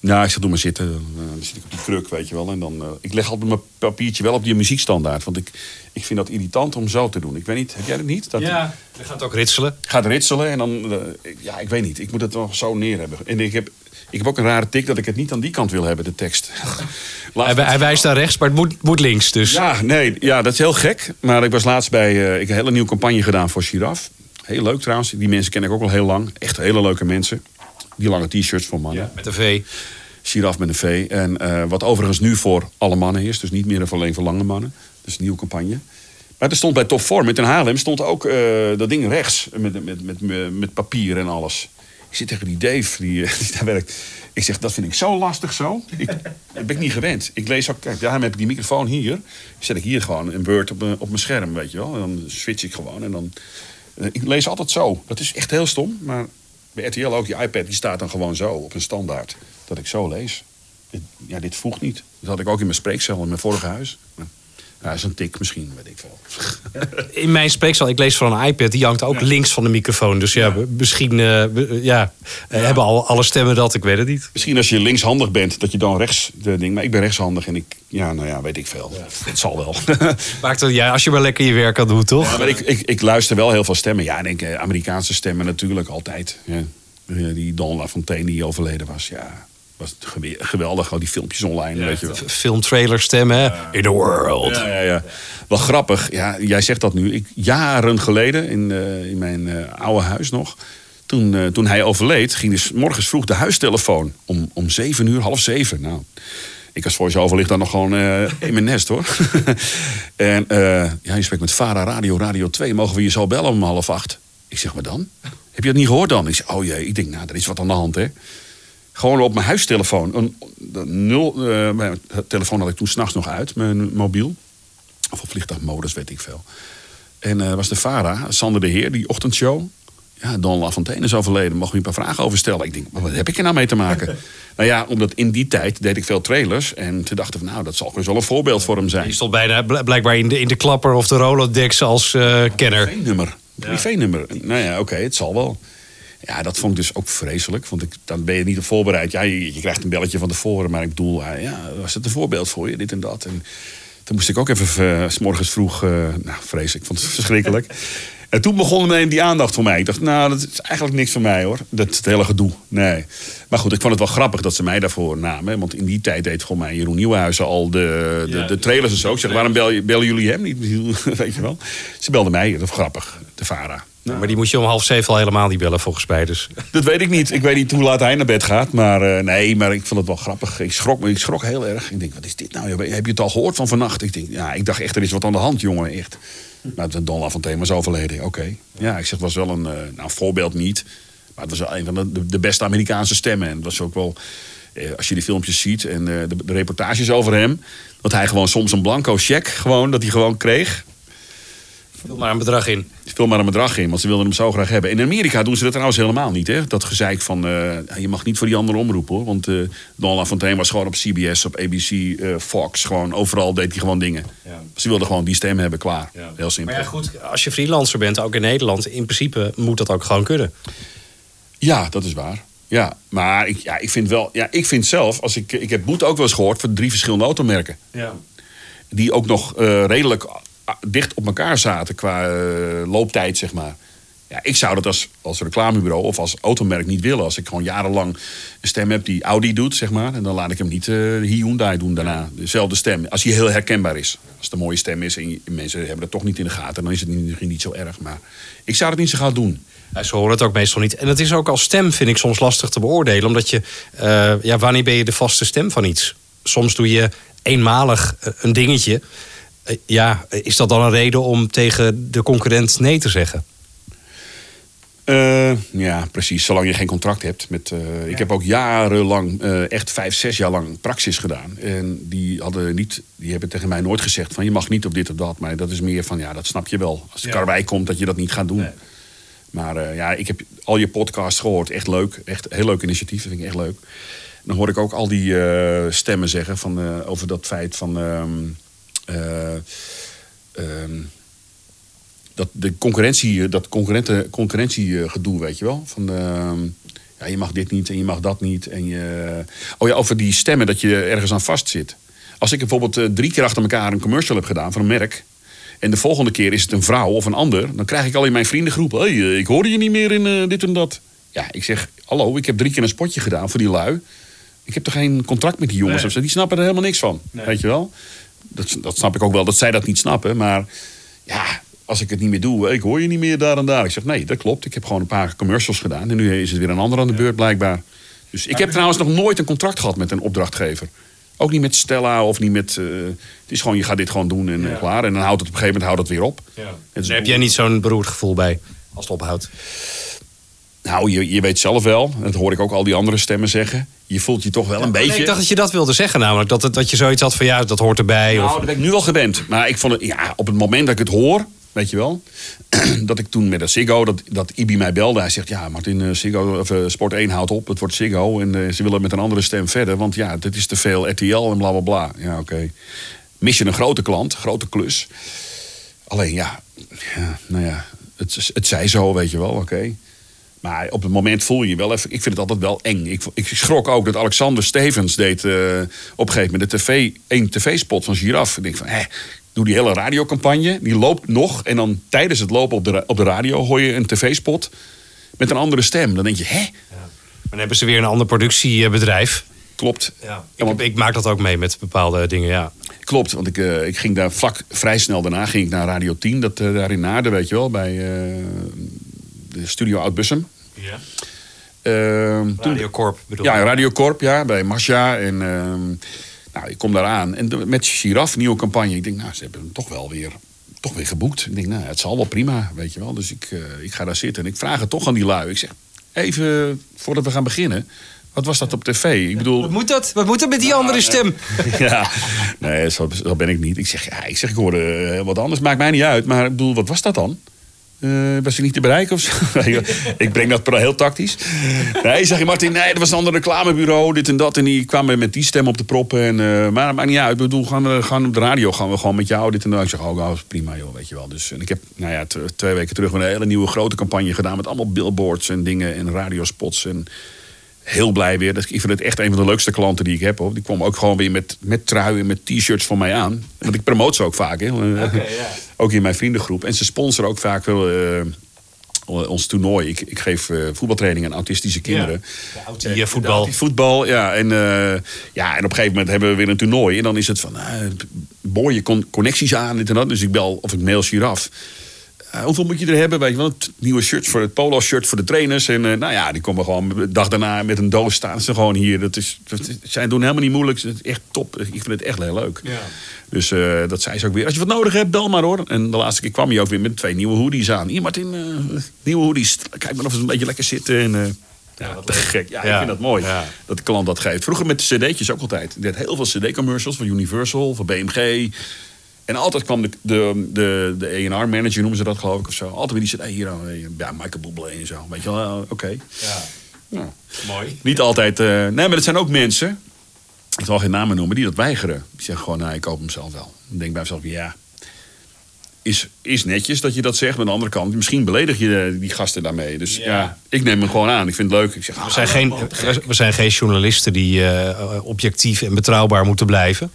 Nou, ik zeg, doe maar zitten. Dan, dan zit ik op die kruk, weet je wel. En dan, ik leg altijd mijn papiertje wel op die muziekstandaard. Want ik, ik vind dat irritant om zo te doen. Ik weet niet, heb jij dat niet? Dat Ja, dan gaat het ook ritselen. gaat ritselen en dan... ik- ja, ik weet niet. Ik moet het wel zo neer hebben. En ik heb, ik heb ook een rare tik dat ik het niet aan die kant wil hebben, de tekst. Hij, hij wijst naar rechts, maar het moet, moet links. Dus ja, nee, ja, dat is heel gek. Maar ik was laatst bij. eh, ik heb een hele nieuwe campagne gedaan voor Giraf. Heel leuk trouwens. Die mensen ken ik ook al heel lang. Echt hele leuke mensen. Die lange t-shirts voor mannen. met een V. Giraf met een V. En eh, wat overigens nu voor alle mannen is. Dus niet meer alleen voor lange mannen. Dus een nieuwe campagne. Maar er stond bij Top Format in Haarlem stond ook eh, dat ding rechts. Met, met, met, met papier en alles. Ik zit tegen die Dave die, eh, <laughs> die daar werkt. Ik zeg, dat vind ik zo lastig zo. Ik, dat ben ik niet gewend. Ik lees ook, kijk, daarom heb ik die microfoon hier. Zet ik hier gewoon een Word op, mijn- op mijn scherm, weet je wel. En dan switch ik gewoon. En dan, eh, ik lees altijd zo. Dat is echt heel stom. Maar bij RTL ook, die iPad die staat dan gewoon zo op een standaard. Dat ik zo lees. Ja, dit voegt niet. Dat had ik ook in mijn spreekcel in mijn vorige huis. Ja, is een tik misschien, weet ik veel. <laughs> In mijn spreekcel, ik lees van een iPad, die hangt ook links van de microfoon. Dus ja, misschien eh, ja, eh, hebben al, alle stemmen dat, ik weet het niet. Misschien als je linkshandig bent, dat je dan rechts de ding. Maar ik ben rechtshandig en ik, ja, nou ja, weet ik veel. Het zal wel. <laughs> Maakt het, ja, als je maar lekker je werk kan doen, toch? Ja, maar ik, ik, ik luister wel heel veel stemmen. Ja, ik denk eh, Amerikaanse stemmen natuurlijk altijd. Ja. Eh, Die Don LaFontaine die overleden was, ja. Was geweldig, al die filmpjes online, weet je wel. Filmtrailer stemmen? In the world. Ja, ja, ja. Wel grappig. Ja, jij zegt dat nu. Ik, jaren geleden, in, eh, in mijn eh, oude huis nog... Toen, eh, toen hij overleed, ging dus morgens vroeg de huistelefoon. Om, om zeven uur, half zeven. Nou, ik als voice-over ligt dan nog gewoon eh, in mijn nest hoor. <laughs> en eh, ja, je spreekt met Vara Radio, Radio 2. Mogen we je zo bellen om half acht? Ik zeg, maar dan? Heb je dat niet gehoord dan? Ik zeg, oh jee, ik denk, nou, er is wat aan de hand hè. Gewoon op mijn huistelefoon. Een, een nul, eh, mijn telefoon had ik toen s'nachts nog uit, mijn mobiel. Of op vliegtuigmodus, weet ik veel. En eh was de Vara, Sander de Heer, die ochtendshow. Ja, Don LaFontaine is overleden. Mocht je een paar vragen over stellen? Ik denk, maar wat heb ik er nou mee te maken? <laughs> nou ja, omdat in die tijd deed ik veel trailers. En toen dachten we, nou, dat zal dus wel een voorbeeld voor hem zijn. Die stond bijna bl- blijkbaar in de, in de klapper of de Rolodex als eh, kenner. Privé-nummer. Privé-nummer. Nou ja, oké, het zal wel. Ja, dat vond ik dus ook vreselijk. Want ik, dan ben je niet op voorbereid. Ja, je, je krijgt een belletje van tevoren. Maar ik bedoel, ja, was het een voorbeeld voor je? Dit en dat. En toen moest ik ook even eh, s morgens vroeg... eh, nou, vreselijk. Ik vond het verschrikkelijk. <laughs> En toen begon meteen die aandacht voor mij. Ik dacht, nou, dat is eigenlijk niks voor mij hoor. Dat het hele gedoe. Nee. Maar goed, ik vond het wel grappig dat ze mij daarvoor namen. Want in die tijd deed gewoon mij Jeroen Nieuwenhuizen al de, de, de trailers en zo. Ik zeg, waarom bel bellen jullie hem niet? <laughs> Weet je wel. Ze belden mij. Dat was grappig. De Vara. Nou, Maar die moet je om half zeven al helemaal niet bellen volgens mij. Dus. dat weet ik niet. Ik weet niet hoe laat hij naar bed gaat. Maar eh, nee, maar ik vond het wel grappig. Ik schrok, me- ik schrok heel erg. Ik denk, wat is dit nou? Heb je het al gehoord van vannacht? Ik, denk, ja, ik dacht echt, er is wat aan de hand, jongen. Echt. Maar het Don LaFontaine was overleden. Oké. Ja, ik zeg, het was wel een, eh, nou, voorbeeld niet. Maar het was wel een van de, de beste Amerikaanse stemmen. En het was ook wel, eh, als je die filmpjes ziet en de, de reportages over hem... dat hij gewoon soms een blanco cheque, gewoon, dat hij gewoon kreeg... Vul maar een bedrag in. Vul maar een bedrag in, want ze wilden hem zo graag hebben. In Amerika doen ze dat trouwens helemaal niet. Hè? Dat gezeik van, eh, je mag niet voor die andere omroep hoor. Want eh Don LaFontaine was gewoon op CBS, op ABC, eh, Fox. Gewoon, overal deed hij gewoon dingen. Ze wilden gewoon die stem hebben, klaar. Heel simpel. Maar ja, goed, als je freelancer bent, ook in Nederland, in principe moet dat ook gewoon kunnen. Ja, dat is waar. Ja, maar ik, ja, ik vind wel, ja, ik vind zelf, als ik, ik heb Boet ook wel eens gehoord van drie verschillende automerken. Ja. Die ook nog eh, redelijk dicht op elkaar zaten qua eh, looptijd, zeg maar. Ja, ik zou dat als, als reclamebureau of als automerk niet willen. Als ik gewoon jarenlang een stem heb die Audi doet, zeg maar. En dan laat ik hem niet eh Hyundai doen daarna. Dezelfde stem. Als hij heel herkenbaar is. Als het een mooie stem is en mensen hebben dat toch niet in de gaten. Dan is het misschien niet zo erg. Maar ik zou het niet zo gaan doen. Ja, Ze horen het ook meestal niet. En het is ook als stem, vind ik, soms lastig te beoordelen. Omdat je, eh, ja, wanneer ben je de vaste stem van iets? Soms doe je eenmalig een dingetje. Eh, ja, is dat dan een reden om tegen de concurrent nee te zeggen? Eh, ja, precies. Zolang je geen contract hebt. Met, eh, Ik heb ook jarenlang, eh, echt vijf, zes jaar lang praxis gedaan. En die, hadden niet, die hebben tegen mij nooit gezegd van je mag niet op dit of dat. Maar dat is meer van ja, dat snap je wel. Als de karwei komt dat je dat niet gaat doen. Maar eh, ja, ik heb al je podcasts gehoord. Echt leuk. Echt heel leuk initiatief. Dat vind ik echt leuk. Dan hoor ik ook al die eh, stemmen zeggen van, eh, over dat feit van... eh, ehm, dat de concurrentie, dat concurrenten, concurrentiegedoe, weet je wel. Van, ehm, ja, je mag dit niet en je mag dat niet. En je, oh ja, over die stemmen dat je ergens aan vastzit. Als ik bijvoorbeeld eh, drie keer achter elkaar een commercial heb gedaan van een merk. En de volgende keer is het een vrouw of een ander. Dan krijg ik al in mijn vriendengroep. Hé, hey, ik hoorde je niet meer in eh, dit en dat. Ja, ik zeg, hallo, ik heb drie keer een spotje gedaan voor die lui. Ik heb toch geen contract met die jongens of zo. Die snappen er helemaal niks van. Weet je wel? Dat, dat snap ik ook wel, dat zij dat niet snappen. Maar ja, als ik het niet meer doe, ik hoor je niet meer daar en daar. Ik zeg, nee, dat klopt. Ik heb gewoon een paar commercials gedaan. En nu is het weer een ander aan de beurt, blijkbaar. Dus ik heb trouwens nog nooit een contract gehad met een opdrachtgever. Ook niet met Stella of niet met... eh, het is gewoon, je gaat dit gewoon doen en eh, klaar. En dan houdt het op een gegeven moment houdt het weer op. Het is- Daar heb jij niet zo'n beroerd gevoel bij als het ophoudt. Nou, je, je weet zelf wel, en dat hoor ik ook al die andere stemmen zeggen. Je voelt je toch wel een beetje... Nee, ik dacht dat je dat wilde zeggen, namelijk dat, het, dat je zoiets had van ja, dat hoort erbij. Nou, of, dat ben ik nu al gewend. Maar ik vond het, ja, op het moment dat ik het hoor, weet je wel, <clears throat> dat ik toen met de Ziggo, dat, dat Ibi mij belde. Hij zegt, ja, Martin, eh, Ziggo, of, eh, Sport 1 houdt op, het wordt Ziggo. En eh, ze willen met een andere stem verder, want ja, dit is te veel RTL en bla bla bla. Ja, oké. Mis je een grote klant, grote klus. Alleen ja, ja nou ja, het, het zij zo, weet je wel, oké. Maar op het moment voel je je wel even. Ik vind het altijd wel eng. Ik, ik schrok ook dat Alexander Stevens deed eh, op een gegeven moment de tv, één tv-spot van Giraf. Ik denk van, hè, doe die hele radiocampagne. Die loopt nog. En dan tijdens het lopen op de, op de radio hoor je een tv-spot met een andere stem. Dan denk je, hè, Dan hebben ze weer een ander productiebedrijf. klopt. Ja, ik, ik maak dat ook mee met bepaalde dingen, ja. Klopt, want ik, eh, ik ging daar vlak vrij snel daarna ging ik naar Radio 10, dat, eh, daar in Naarden, weet je wel, bij de studio Oud-Bussum. Ja. Ehm, toen- Radio Corp bedoel ja, je? Radio Corp, ja, bij Masha. En ehm, nou, ik kom daar aan. En de- met Giraf, nieuwe campagne. Ik denk, nou, ze hebben hem toch wel weer, toch weer geboekt. Ik denk, nou, het zal wel prima, weet je wel. Dus ik, eh, ik ga daar zitten en ik vraag het toch aan die lui. Ik zeg, even voordat we gaan beginnen. Wat was dat op tv? Ik bedoel, Wat moet dat? Wat moet dat met die andere stem? <laughs> ja, nee, zo, zo ben ik niet. Ik zeg, ja, ik zeg, ik hoorde eh, wat anders. Maakt mij niet uit. Maar ik bedoel, wat was dat dan? Eh, was hij niet te bereiken of zo? <laughs> ik breng dat heel tactisch. Nee, zeg je Martin, nee, dat was een ander reclamebureau, dit en dat. En die kwamen met die stem op de proppen. En, eh, maar maakt niet uit. Ik bedoel, gaan we gaan op de radio gaan we gewoon met jou dit en dat. Ik zeg, oh, nou, prima joh, weet je wel. Dus, en ik heb, nou ja, twee weken terug een hele nieuwe grote campagne gedaan. Met allemaal billboards en dingen en radiospots. En heel blij weer. Dat- Ik vind het echt een van de leukste klanten die ik heb. Hoor. Die kwam ook gewoon weer met, met truien en met t-shirts voor mij aan. Want ik promote ze ook vaak. Hè. Ook in mijn vriendengroep. En ze sponsoren ook vaak wel eh, ons toernooi. Ik, ik geef eh, voetbaltraining aan autistische kinderen. Eh, voetbal. Voetbal, ja. En, eh, ja. en op een gegeven moment hebben we weer een toernooi. En dan is het van, uh, boor je con- connecties aan, dit en dat. Dus ik bel of ik mail Giraf. Uh, hoeveel moet je er hebben? Weet je wel, het nieuwe shirts voor het polo-shirt voor de trainers. En uh, nou ja, die komen gewoon de dag daarna met een doos staan ze gewoon hier. Dat is, dat, zij doen helemaal niet moeilijk. Het is echt top. Ik vind het echt heel leuk. Ja. Dus uh, dat zei ze ook weer. Als je wat nodig hebt, bel maar hoor. En de laatste keer kwam hij ook weer met twee nieuwe hoodies aan. Hier Martin, uh, nieuwe hoodies. Kijk maar of ze een beetje lekker zitten. En, uh, ja, te gek. Ja, ja, ik vind dat mooi. Ja. Dat de klant dat geeft. Vroeger met de cd'tjes ook altijd. Ik deed heel veel cd-commercials van Universal, van BMG. En altijd kwam de, de, de, de A&R-manager, noemen ze dat geloof ik of zo. Altijd weer die zei, hey, hier, ja, Michael Bublé en zo. Weet je wel, oké. Okay. Ja. ja. Mooi. Niet altijd, uh, nee, maar het zijn ook mensen, ik zal geen namen noemen, die dat weigeren. Die zeggen gewoon, nou, ik koop hem zelf wel. Dan denk ik bij mezelf, ja, is, is netjes dat je dat zegt. Maar aan de andere kant, misschien beledig je die gasten daarmee. Dus ja, ja ik neem hem gewoon aan. Ik vind het leuk. Ik zeg, we, zijn geen, we zijn geen journalisten die uh, objectief en betrouwbaar moeten blijven.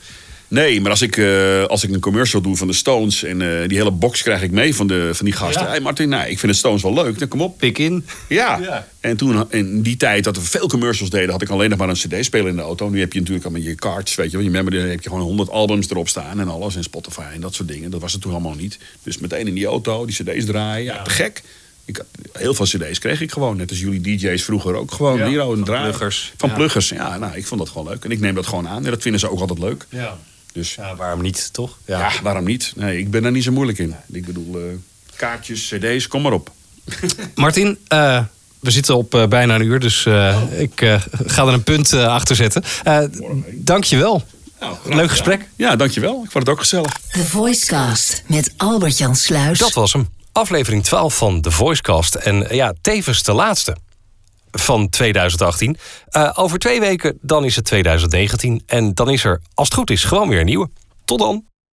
Nee, maar als ik, uh, als ik een commercial doe van de Stones... en uh, die hele box krijg ik mee van, de, van die gasten. Ja. Hey Martin, nou, ik vind de Stones wel leuk. Dan kom op. Pik in. Ja. ja. En toen, in die tijd dat we veel commercials deden... had ik alleen nog maar een cd-speler in de auto. Nu heb je natuurlijk al met je cards, weet je wel. Je memory, heb je gewoon 100 albums erop staan en alles. En Spotify en dat soort dingen. Dat was het toen allemaal niet. Dus meteen in die auto, die cd's draaien. Ja, te gek. Ik had, heel veel cd's kreeg ik gewoon. Net als jullie DJ's vroeger ook gewoon. Ja, hier, een draai. Pluggers. Van pluggers. Ja, nou, ik vond dat gewoon leuk. En ik neem dat gewoon aan. En dat vinden ze ook altijd leuk. Ja. Dus, ja, waarom niet, toch? Ja. ja. waarom niet? Nee, ik ben daar niet zo moeilijk in. Ik bedoel, uh, kaartjes, cd's, kom maar op. <laughs> Martin, uh, we zitten op uh, bijna een uur, dus uh, ik ga er een punt achter zetten. Dank je wel. Nou, Leuk gesprek. Ja, dankjewel. Ik vond het ook gezellig. The Voicecast met Albert-Jan Sluis. Dat was hem. Aflevering 12 van The Voicecast. En ja, tevens de laatste van 2018. Uh, over twee weken dan is het 2019. En dan is er, als het goed is, gewoon weer een nieuwe. Tot dan.